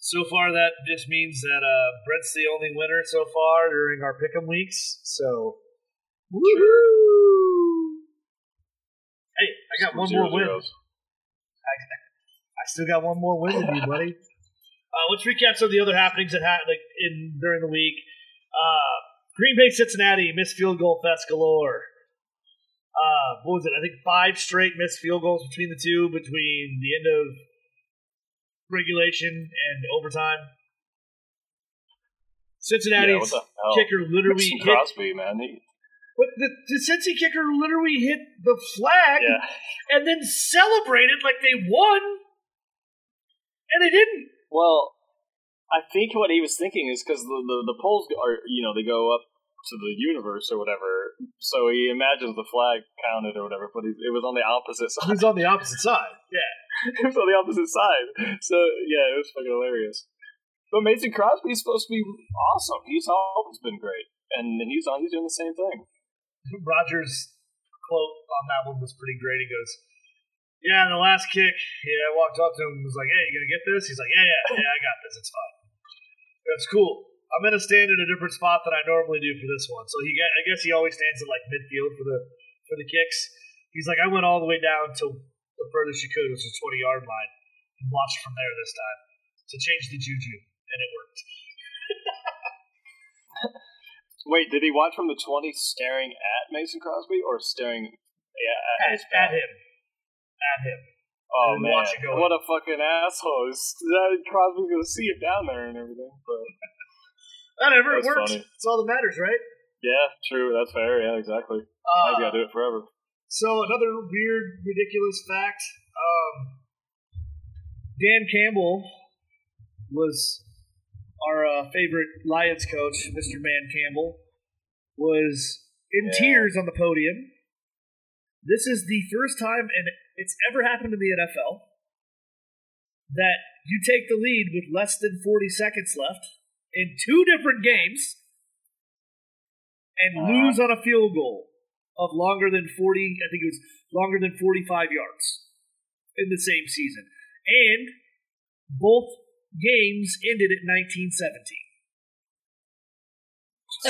so far, that just means that uh, Brett's the only winner so far during our pick'em weeks. So, woohoo! Hey, I got one zero more win. zeros. I still got one more win than you, buddy. Uh, let's recap some of the other happenings that happened like, in during the week. Uh, Green Bay, Cincinnati, missed field goal fest galore. Uh, what was it? I think five straight missed field goals between the two between the end of regulation and overtime. Yeah, Cincinnati's what the hell? kicker literally Mason hit. Crosby, man. He, But the, the Cincy kicker literally hit the flag yeah. and then celebrated like they won, and they didn't. Well, I think what he was thinking is because the, the the poles are you know they go up to the universe or whatever, so he imagines the flag counted or whatever, but he, it was on the opposite side. Who's on the opposite side? Yeah. it was on the opposite side. So yeah, it was fucking hilarious. But Mason Crosby is supposed to be awesome. He's always been great, and he's on. He's doing the same thing. Rodgers' quote on that one was pretty great. He goes, "Yeah, the last kick, yeah, I walked up to him and was like, "Hey, you gonna get this?" He's like, "Yeah, yeah, yeah, I got this. It's fine. That's cool. I'm gonna stand in a different spot than I normally do for this one." So he, I guess he always stands in like midfield for the for the kicks. He's like, "I went all the way down to the furthest you could, which was 20 yard line, and watched from there this time to change the juju, and it worked." Wait, did he watch from the twenty, staring at Mason Crosby, or staring yeah, at, At, at him, at him. Oh man, watch it go what a fucking asshole! Crosby's gonna see it down there and everything. But Whatever, it worked. funny. That's all that matters, right? yeah, true. That's fair. Yeah, exactly. Uh, He's gotta do it forever. So another weird, ridiculous fact: um, Dan Campbell was our uh, favorite Lions coach, Mr. Man Campbell, was in Yeah. tears on the podium. This is the first time, and it's ever happened in the NFL, that you take the lead with less than 40 seconds left in two different games and lose on a field goal of longer than 40, I think it was longer than 45 yards in the same season. And both games ended at 1917.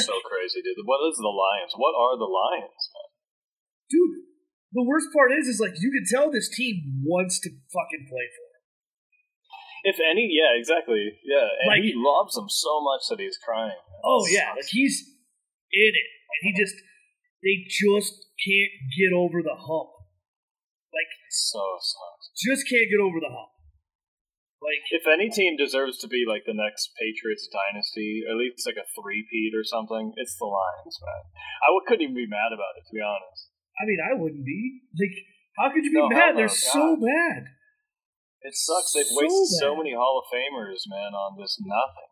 so crazy, dude. What is the Lions? What are the Lions, man? Dude, the worst part is, is like you can tell this team wants to fucking play for. If any, yeah, exactly. Yeah, and Like- he loves them so much that he's crying. man. Oh That yeah, like he's in it, and he just they just can't get over the hump. Like so sucks. just can't get over the hump. Like If any team deserves to be like the next Patriots dynasty, or at least like a three-peat or something, it's the Lions, man. I couldn't even be mad about it, to be honest. I mean, I wouldn't be like. How could you be No, mad? They're so bad. It sucks. They've So wasted so many Hall of Famers, man, on this nothing.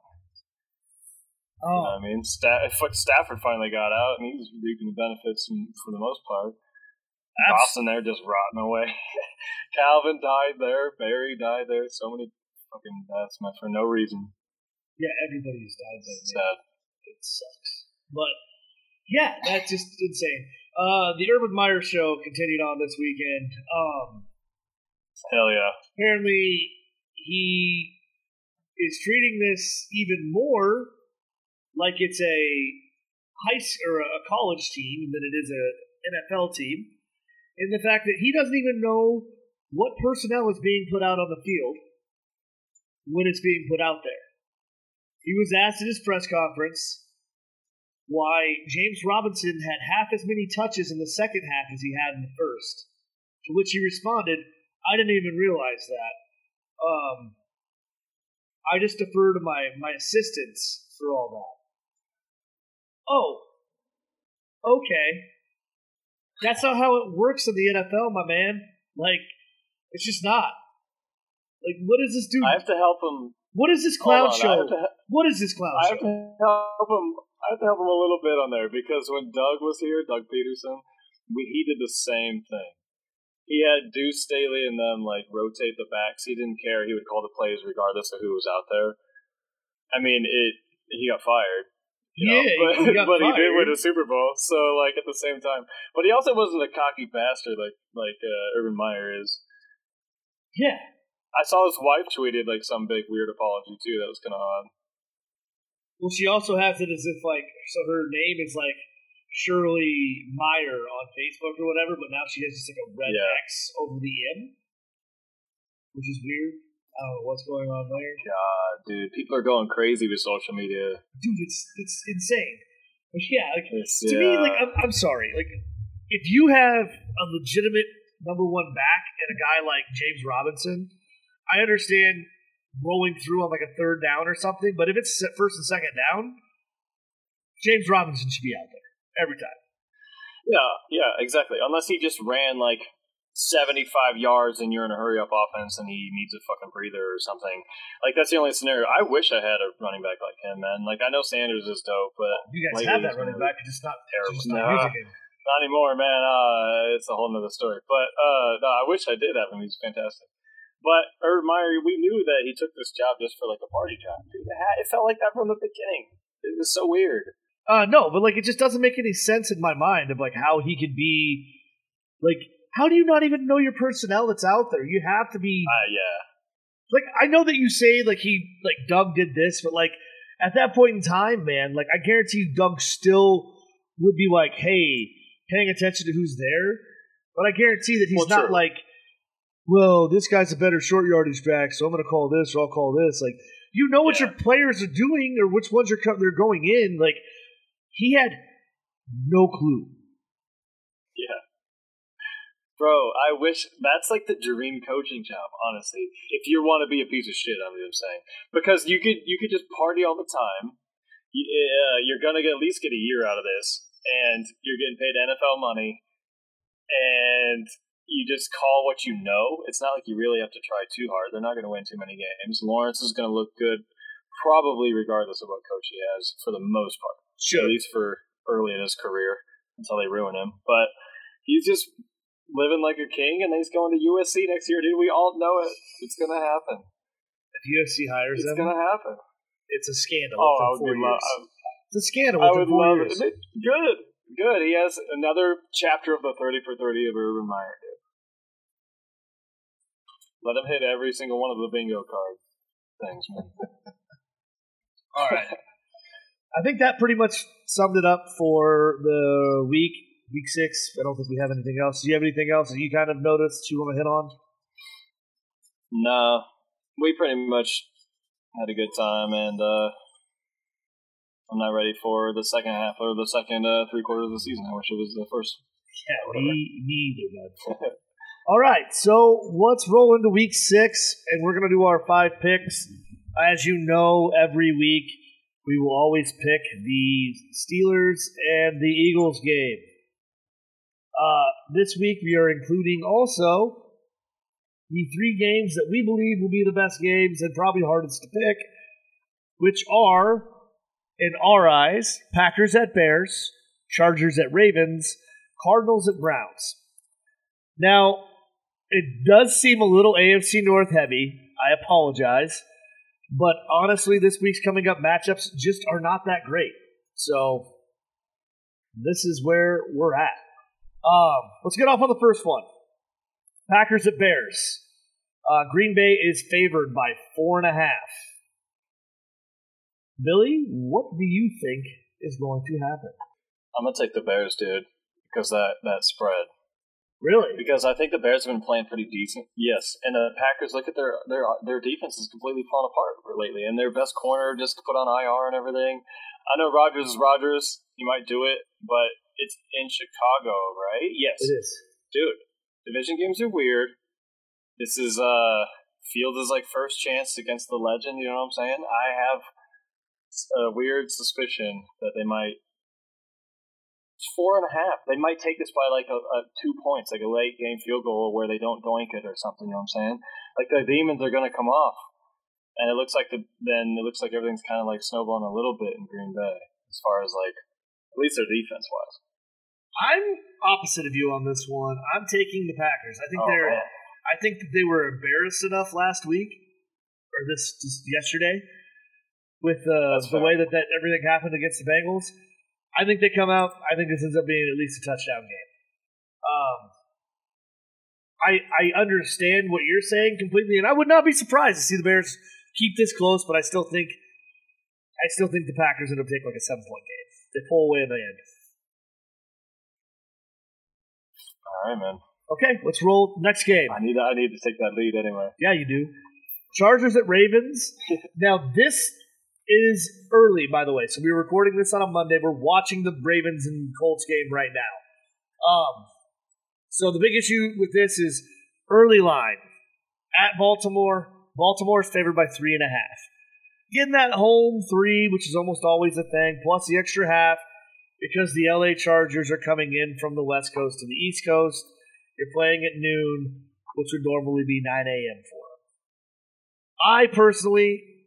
Oh. You know I mean, Stafford finally got out, and he's reaping the benefits for the most part. Boston there just rotting away. Calvin died there. Barry died there. So many fucking deaths, man, for no reason. Yeah, everybody's died there. Sad. It sucks. But yeah, that's just insane. Uh, the Urban Meyer show continued on this weekend. Um, Hell yeah! Apparently, he is treating this even more like it's a high or a college team than it is a NFL team. In the fact that he doesn't even know what personnel is being put out on the field when it's being put out there. He was asked in his press conference why James Robinson had half as many touches in the second half as he had in the first. To which he responded, I didn't even realize that. Um, I just defer to my, my assistants for all that. Oh, okay. That's not how it works in the NFL, my man. Like, it's just not. Like, what does this do? I have to help him. What is this clown show? what is this clown I have to help him I have to help him a little bit on there because when Doug was here, Doug Pederson, we, he did the same thing. He had Deuce Staley and them like rotate the backs. He didn't care. He would call the plays regardless of who was out there. I mean, it. He got fired. yeah, know, but, he, but he did win a Super Bowl. So like at the same time, but he also wasn't a cocky bastard like like uh, Urban Meyer is. Yeah, I saw his wife tweeted like some big weird apology too. That was kind of odd. Well, she also has it as if like so her name is like Shirley Meyer on Facebook or whatever, but now she has just like a red yeah. X over the M, which is weird. I don't know what's going on there. God, dude, people are going crazy with social media. Dude, it's it's insane. But yeah, like, to yeah. me, like I'm, I'm sorry, like if you have a legitimate number one back and a guy like James Robinson, I understand rolling through on like a third down or something. But if it's first and second down, James Robinson should be out there every time. Yeah, yeah, exactly. Unless he just ran like 75 yards and you're in a hurry up offense and he needs a fucking breather or something. Like, that's the only scenario. I wish I had a running back like him, man. Like, I know Sanders is dope, but. You guys have that running back, it's just not terrible. Just not, nah, not anymore, man. Uh, it's a whole nother story. But, uh, no, I wish I did have him. He's fantastic. But Urban Meyer, we knew that he took this job just for like a party job, dude. It felt like that from the beginning. It was so weird. Uh, no, but like it just doesn't make any sense in my mind of like how he could be like how do you not even know your personnel that's out there? You have to be uh, yeah. Like I know that you say like he like Doug did this, but like at that point in time, man, like I guarantee you Doug still would be like, hey, paying attention to who's there. But I guarantee that he's well, not true. like well, this guy's a better short yardage back, so I'm going to call this or I'll call this. Like, you know what yeah. your players are doing or which ones are they're going in. Like, he had no clue. Yeah. Bro, I wish that's like the dream coaching job, honestly. If you want to be a piece of shit, I'm saying. Because you could you could just party all the time. You, uh, you're gonna get at least get a year out of this, and you're getting paid NFL money, and you just call what you know. It's not like you really have to try too hard. They're not going to win too many games. Lawrence is going to look good, probably regardless of what coach he has, for the most part. At least for early in his career until they ruin him. But he's just living like a king, and then he's going to USC next year, dude. We all know it. It's going to happen. If USC hires it's him, it's going to happen. It's a scandal. Oh, I would It's a scandal. I would love years. it. Good. Good. He has another chapter of the 30 for 30 of Urban Meyer, dude. Let him hit every single one of the bingo card things, man. All right. I think that pretty much summed it up for the week, week six. I don't think we have anything else. Do you have anything else that you kind of noticed you want to hit on? No, we pretty much had a good time, and uh, I'm not ready for the second half or the second uh, three quarters of the season. I wish it was the first. Yeah, we need it. All right, so let's roll into week six, and we're going to do our five picks. As you know, every week we will always pick the Steelers and the Eagles game. Uh, this week we are including also the three games that we believe will be the best games and probably hardest to pick, which are in our eyes, Packers at Bears, Chargers at Ravens, Cardinals at Browns. Now, it does seem a little AFC North heavy. I apologize. But honestly, this week's coming up matchups just are not that great. So, this is where we're at. Um, let's get off on the first one Packers at Bears. Uh, Green Bay is favored by four and a half. Billy, what do you think is going to happen? I'm gonna take the Bears, dude, because that that spread. Really? Because I think the Bears have been playing pretty decent. Yes, and the Packers look at their their their defense is completely fallen apart lately, and their best corner just put on IR and everything. I know Rodgers is Rodgers. he might do it, but it's in Chicago, right? Yes, It is. dude. Division games are weird. This is uh Field is like first chance against the legend. You know what I'm saying? I have a weird suspicion that they might. It's four and a half. They might take this by like a, a two points, like a late game field goal where they don't doink it or something. You know what I'm saying? Like the demons are gonna come off, and it looks like the then it looks like everything's kind of like snowballing a little bit in Green Bay as far as like at least their defense wise. I'm opposite of you on this one. I'm taking the Packers. I think Oh, they're. man. I think that they were embarrassed enough last week, or this just yesterday, with uh, the way that, that everything happened against the Bengals. I think they come out. I think this ends up being at least a touchdown game. Um, I I understand what you're saying completely, and I would not be surprised to see the Bears keep this close. But I still think, I still think the Packers end up taking like a seven point game. They pull away in the end. All right, man. Okay, let's roll next game. I need I need to take that lead anyway. Yeah, you do. Chargers at Ravens. now this is early, by the way. So we're recording this on a Monday. We're watching the Ravens and Colts game right now. Um, so the big issue with this is early line at Baltimore. Baltimore is favored by three and a half. Getting that home three, which is almost always a thing, plus the extra half, because the LA Chargers are coming in from the West Coast to the East Coast. You're playing at noon, which would normally be 9 a.m. for them. I personally,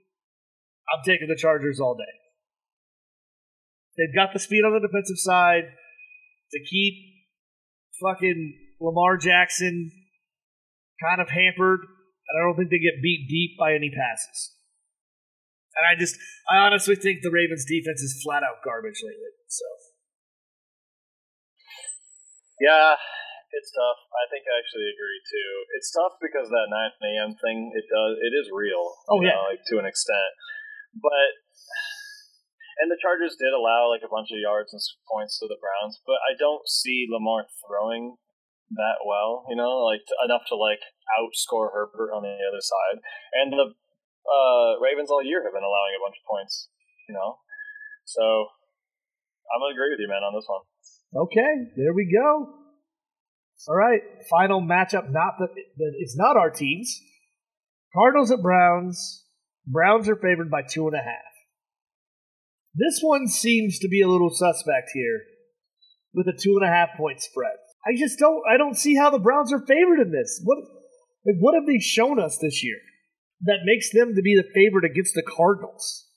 I'm taking the Chargers all day. They've got the speed on the defensive side to keep fucking Lamar Jackson kind of hampered, and I don't think they get beat deep by any passes. And I just, I honestly think the Ravens' defense is flat out garbage lately. So Yeah, it's tough. I think I actually agree too. It's tough because that 9 a.m. thing, it does, it is real. Oh, yeah. know, like to an extent. But and the Chargers did allow like a bunch of yards and points to the Browns, but I don't see Lamar throwing that well. You know, like t- enough to like outscore Herbert on the other side. And the uh, Ravens all year have been allowing a bunch of points. You know, so I'm gonna agree with you, man, on this one. Okay, there we go. All right, final matchup. Not that that it's not our teams. Cardinals at Browns. Browns are favored by two and a half. This one seems to be a little suspect here, with a two and a half point spread. I just don't. I don't see how the Browns are favored in this. What? like, What have they shown us this year that makes them to be the favorite against the Cardinals?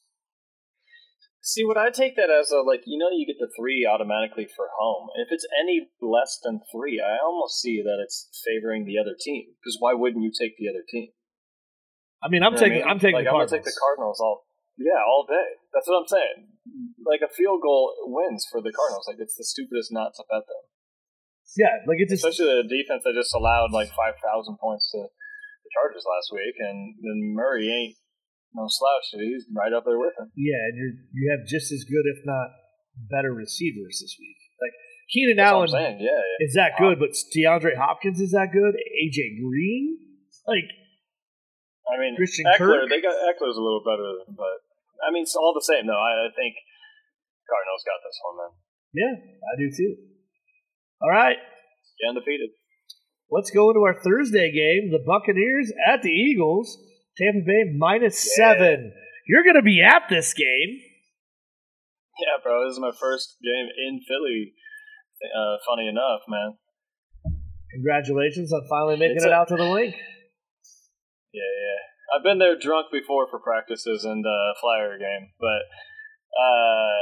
See, what I take that as a like, you know, you get the three automatically for home. If it's any less than three, I almost see that it's favoring the other team. Because why wouldn't you take the other team? I mean, I'm You know what I taking. mean? I'm taking like, the I'm Cardinals. gonna take the Cardinals all. Yeah, all day. That's what I'm saying. Like a field goal wins for the Cardinals. Like it's the stupidest not to bet them. yeah, like it just Especially the defense that just allowed like five thousand points to the Chargers last week, and then Murray ain't no slouch. He's right up there with him. Yeah, and you you have just as good, if not better, receivers this week. Like Keenan That's Allen I'm. Yeah, yeah. is that good, but DeAndre Hopkins is that good. AJ Green, like I mean, Christian Ekeler, Kirk? they got Ekeler's a little better, but I mean, it's all the same though. I, I think Cardinals got this one, man. yeah, I do too. All right, Get undefeated. let's go into our Thursday game. The Buccaneers at the Eagles. Tampa Bay minus seven. You're going to be at this game. Yeah, bro, this is my first game in Philly. Uh, funny enough, man. Congratulations on finally making It's it a- out to the Linc. Yeah, yeah. I've been there drunk before for practices and uh, flyer game, but Uh,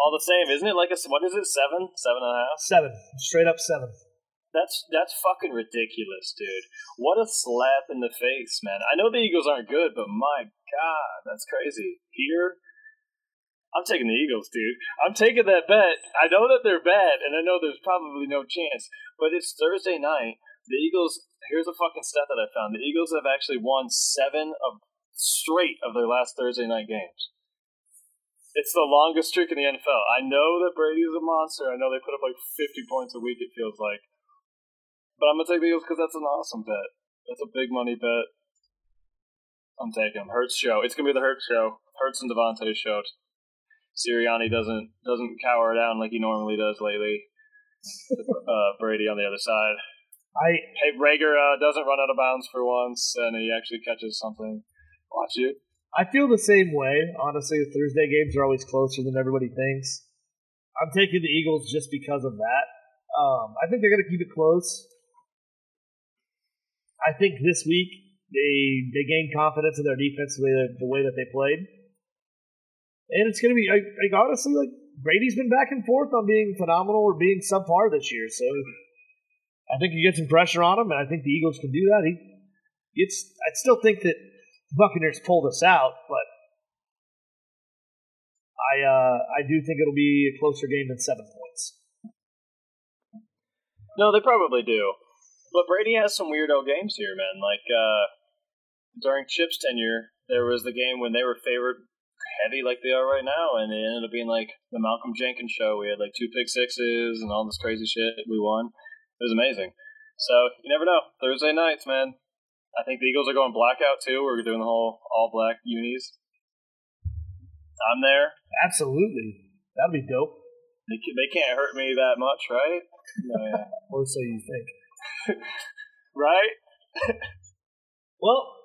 all the same, isn't it? Like a what is it? Seven, seven and a half, seven, straight up seven. That's that's fucking ridiculous, dude. What a slap in the face, man. I know the Eagles aren't good, but my god, that's crazy. Here, I'm taking the Eagles, dude. I'm taking that bet. I know that they're bad, and I know there's probably no chance, but it's Thursday night. The Eagles. Here's a fucking stat that I found. The Eagles have actually won seven of straight of their last Thursday night games. It's the longest streak in the NFL. I know that Brady's a monster. I know they put up like 50 points a week. It feels like. But I'm gonna take the Eagles because that's an awesome bet. That's a big money bet. I'm taking. Hurts show. It's gonna be the Hurts show. Hurts and DeVonta show. Sirianni doesn't doesn't cower down like he normally does lately. uh, Brady on the other side. I hey Reagor uh, doesn't run out of bounds for once, and he actually catches something. Watch it. I feel the same way. Honestly, the Thursday games are always closer than everybody thinks. I'm taking the Eagles just because of that. Um, I think they're going to keep it close. I think this week they they gained confidence in their defense the way that, the way that they played, and it's going to be like, like honestly like Brady's been back and forth on being phenomenal or being subpar this year. So I think you get some pressure on him, and I think the Eagles can do that. He, it's I still think that Buccaneers pulled us out, but I uh, I do think it'll be a closer game than seven points. No, they probably do. But Brady has some weirdo games here, man. Like uh, during Chip's tenure, there was the game when they were favored heavy like they are right now, and it ended up being like the Malcolm Jenkins show. We had like two pick sixes and all this crazy shit. We won. It was amazing. So you never know. Thursday nights, man. I think the Eagles are going blackout too. We're doing the whole all black unis. I'm there. Absolutely, that'd be dope. They, they can't hurt me that much, right? No, yeah. or so you think. right? well,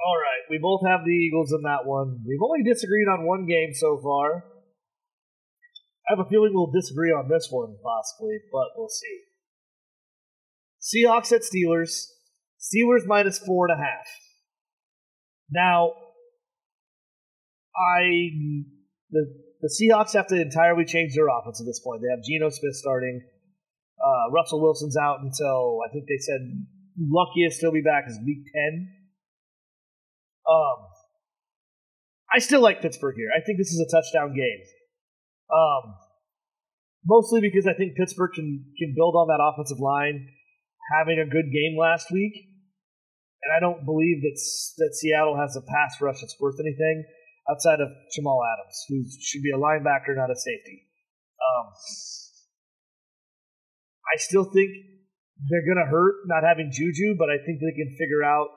all right. We both have the Eagles in that one. We've only disagreed on one game so far. I have a feeling we'll disagree on this one, possibly, but we'll see. Seahawks at Steelers. Steelers minus four and a half. Now, I the the Seahawks have to entirely change their offense at this point. They have Geno Smith starting. Uh, Russell Wilson's out until I think they said luckiest he'll be back is week ten. Um, I still like Pittsburgh here. I think this is a touchdown game. Um, mostly because I think Pittsburgh can can build on that offensive line, having a good game last week, and I don't believe that that Seattle has a pass rush that's worth anything outside of Jamal Adams, who should be a linebacker, not a safety. Um, I still think they're going to hurt not having Juju, but I think they can figure out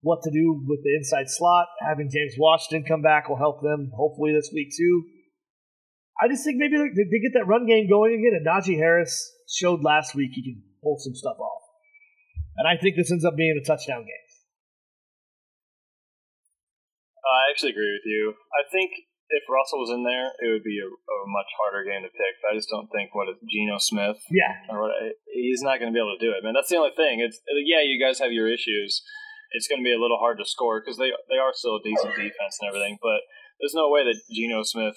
what to do with the inside slot. Having James Washington come back will help them hopefully this week too. I just think maybe they, they get that run game going again, and Najee Harris showed last week he can pull some stuff off. And I think this ends up being a touchdown game. I actually agree with you. I think if Russell was in there, it would be a, a much harder game to pick. I just don't think what is Geno Smith. Yeah, or what, he's not going to be able to do it, man. That's the only thing. It's uh, yeah, you guys have your issues. It's going to be a little hard to score because they they are still a decent defense and everything, but there's no way that Geno Smith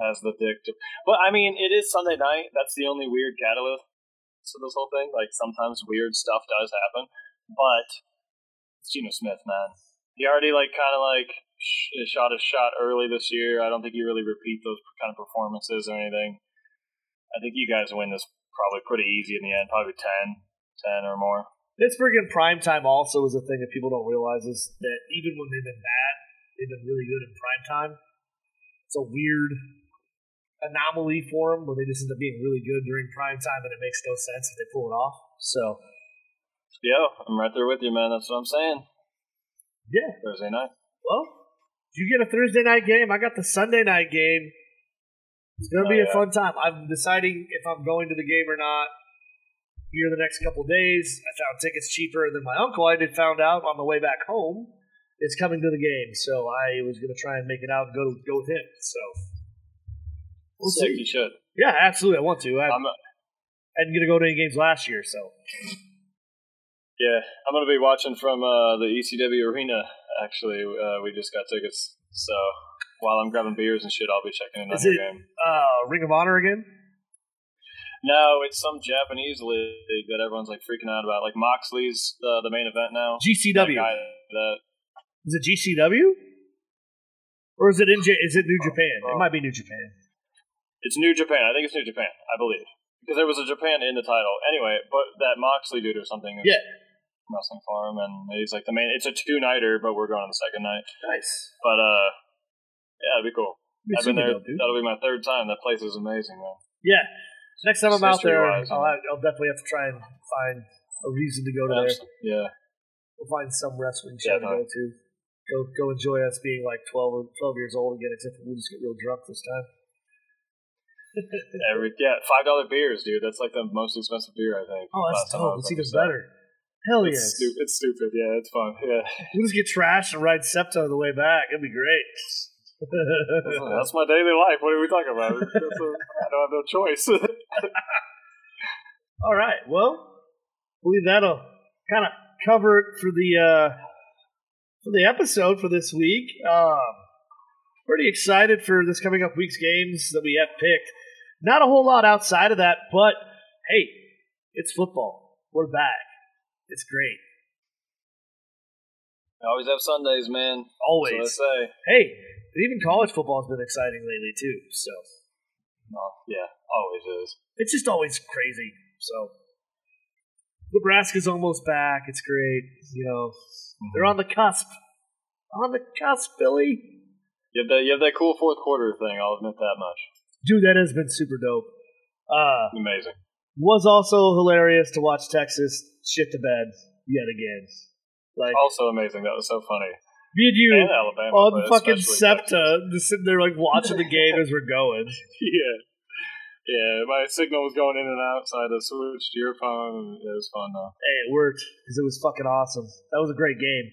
has the dick to. But I mean, it is Sunday night. That's the only weird catalyst to this whole thing. Like sometimes weird stuff does happen, but it's Geno Smith, man. He already like kind of like shot a shot early this year. I don't think you really repeat those kind of performances or anything. I think you guys win this probably pretty easy in the end, probably 10, 10 or more. Pittsburgh in prime time also is a thing that people don't realize is that even when they've been bad, they've been really good in prime time. It's a weird anomaly for them where they just end up being really good during prime time, and it makes no sense if they pull it off. So, yeah, I'm right there with you, man. That's what I'm saying. Yeah, Thursday night. Well, you get a Thursday night game. I got the Sunday night game. It's going to oh, be a fun time. I'm deciding if I'm going to the game or not here the next couple days. I found tickets cheaper than my uncle. I did found out on the way back home is coming to the game, so I was going to try and make it out and go to, go with him. So we'll Sick, see. You should. Yeah, absolutely. I want to. I, I'm a, I didn't get to go to any games last year, so. Yeah, I'm going to be watching from uh, the ECW arena actually, uh, we just got tickets. So while I'm grabbing beers and shit, I'll be checking in on Is your game. Uh, Ring of Honor again? No, it's some Japanese league that everyone's like freaking out about. Like Moxley's uh, the main event now. GCW. guy that Is it GCW? Or is it in is it New Japan? It might be New Japan. It's New Japan. I think it's New Japan. I believe because there was a Japan in the title. Anyway, but that Moxley dude or something. Yeah. Wrestling for him, and he's like the main. It's a two nighter, but we're going on the second night. Nice. But uh, yeah, it'd be cool. Be I've been there. That'll be my third time. That place is amazing, man. Yeah. Next time I'm out there, I'll, I'll definitely have to try and find a reason to go to there. Yeah. We'll find some wrestling show to go to. Go go enjoy us being like 12, or 12 years old again, except we'll just get real drunk this time. Every yeah, five dollar beers, dude. That's like the most expensive beer I think. Oh, that's Last time I dope. It's even better. Hell It's yes. stupid. It's stupid. Yeah, it's fun. Yeah, We'll just get trashed and ride Septa on the way back. It'd be great. that's my daily life. What are we talking about? I don't have no choice. All right. Well, I believe that'll kind of cover it for the uh, for the episode for this week. Um, pretty excited for this coming up week's games that we have picked. Not a whole lot outside of that, but hey, it's football. We're back. It's great. I always have Sundays, man. Always. That's what I say. Hey, even college football has been exciting lately too. So Oh, yeah, always is. it's just always crazy. So Nebraska's almost back. It's great. You know, they're on the cusp. On the cusp, Billy. You have that. You have that cool fourth quarter thing. I'll admit that much. Dude, that has been super dope. Uh, Amazing. was also hilarious to watch Texas shit the bed yet again. Like Also amazing. That was so funny. me and you And Alabama. on fucking. SEPTA, just sitting there like watching the game as we're going. Yeah. Yeah, my signal was going in and out, so I had to switch to your phone. It was fun though. Hey, it worked because it was fucking awesome. That was a great game.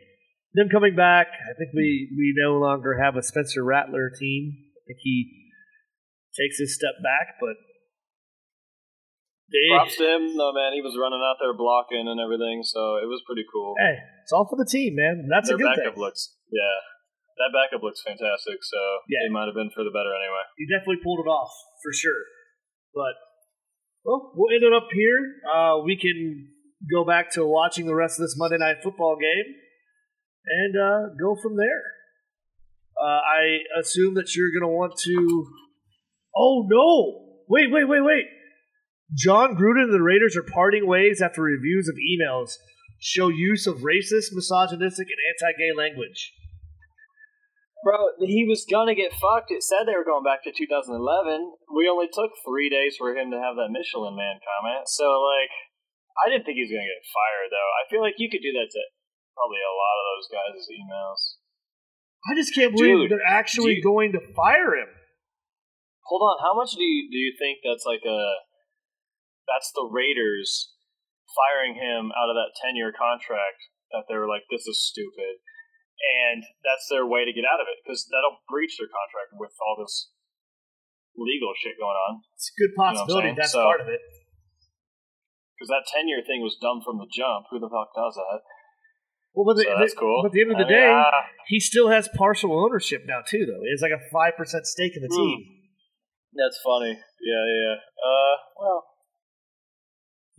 Them coming back, I think we we no longer have a Spencer Rattler team. I think he takes his step back, but they, Props to him, though, man. He was running out there blocking and everything, so it was pretty cool. hey, it's all for the team, man. That's Their a good backup thing. looks, yeah, that backup looks fantastic. So Yeah. it might have been for the better anyway. He definitely pulled it off for sure. But well, we'll end it up here. Uh, we can go back to watching the rest of this Monday night football game and uh, go from there. Uh, I assume that you're going to want to. Oh no! Wait, wait, wait, wait! Jon Gruden and the Raiders are parting ways after reviews of emails show use of racist, misogynistic, and anti-gay language. Bro, he was gonna get fucked. It said they were going back to 2011. We only took three days for him to have that Michelin Man comment. So, like, I didn't think he was gonna get fired, though. I feel like you could do that to probably a lot of those guys' emails. I just can't believe Dude, they're actually going to fire him. Hold on, how much do you do you think that's like a that's the Raiders firing him out of that ten year contract that they were like this is stupid, and that's their way to get out of it because that'll breach their contract with all this legal shit going on. It's a good what I'm possibility. That's So- part of it. Because that ten year thing was dumb from the jump. Who the fuck does that? Well, but, So the, that's cool. but at the end of the I mean, day, ah, he still has partial ownership now too. Though he has like a five percent stake in the Hmm. team. That's funny. Yeah, yeah. yeah. Uh, well,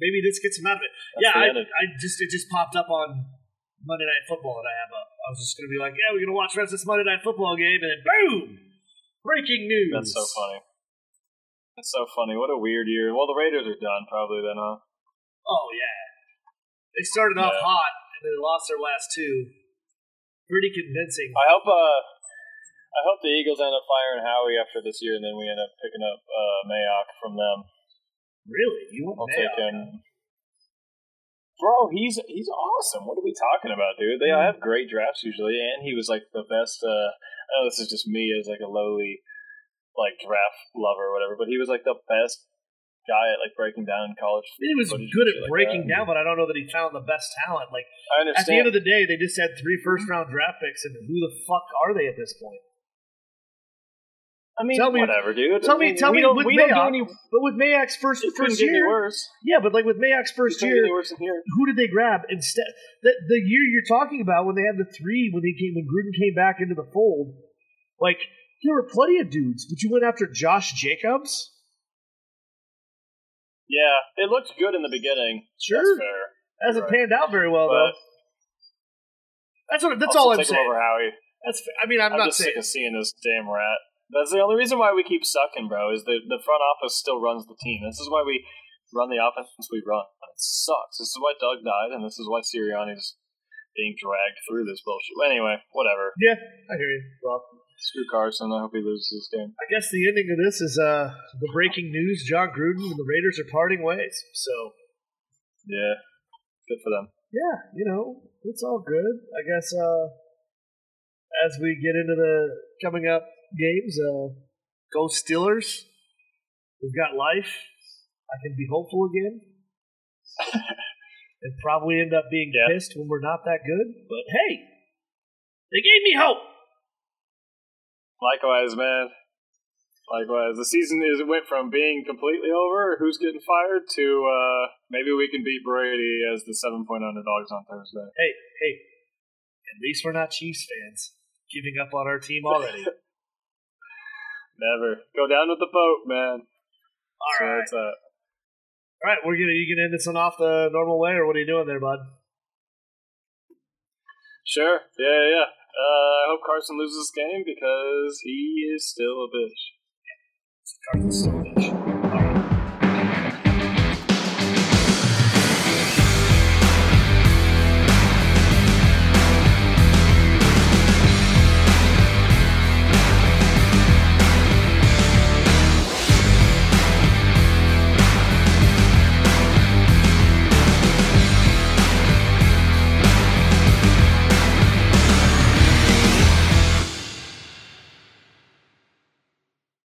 Maybe this gets him out of it. yeah, I, I just it just popped up on Monday Night Football that I have up. I was just gonna be like, yeah, we're gonna watch the rest of this Monday Night Football game, and then boom, breaking news. that's so funny. That's so funny. What a weird year. Well, the Raiders are done probably then, huh? Oh yeah, they started off Yeah. hot and then they lost their last two. Pretty convincing. I hope uh I hope the Eagles end up firing Howie after this year and then we end up picking up uh Mayock from them. Really, you want I'll Mayock? take him. Bro, he's he's awesome. What are we talking about, dude? They all have great drafts usually, and he was like the best. Uh, I know this is just me as like a lowly like draft lover or whatever, but he was like the best guy at like breaking down college. He was good at breaking down, but I don't know that he found the best talent. Like I at the end of the day, they just had three first round draft picks, and who the fuck are they at this point? I mean, tell me- whatever, dude. tell me- tell we me don't, with we don't do any. But with Mayock's first first year, worse. yeah, but like with Mayock's first couldn't get any year, who did they grab instead? The the year you're talking about when they had the three when they came when Gruden came back into the fold, like There were plenty of dudes, but you went after Josh Jacobs. Yeah, it looked good in the beginning. Sure, That's fair. hasn't Right. panned out very well But though. That's what. That's all I'm saying. over Howie. That's. I mean, I'm, I'm, not just saying. sick of seeing this damn rat. That's the only reason why we keep sucking, bro. Is the the front office still runs the team. This is why we run the offense we run. It sucks. This is why Doug died, and this is why Sirianni's being dragged through this bullshit. Anyway, whatever. Yeah, I hear you. Well, Screw Carson. I hope he loses this game. I guess the ending of this is uh the breaking news: Jon Gruden and the Raiders are parting ways. So Yeah, good for them. yeah, you know, it's all good. I guess uh as we get into the coming up games, uh go Steelers. We've got life. I can be hopeful again. and probably end up being Yeah. pissed when we're not that good. But hey, they gave me hope. Likewise, man. Likewise, the season is went from being completely over, who's getting fired, to uh, maybe we can beat Brady as the seven point underdogs on Thursday. Hey, hey, at least we're not Chiefs fans giving up on our team already. Never go down with the boat, man. All So right. that's uh, All right, we're gonna you gonna end this one off the normal way, or what are you doing there, bud? sure. Yeah, yeah. yeah. Uh, I hope Carson loses this game because he is still a bitch. Carson Stovich.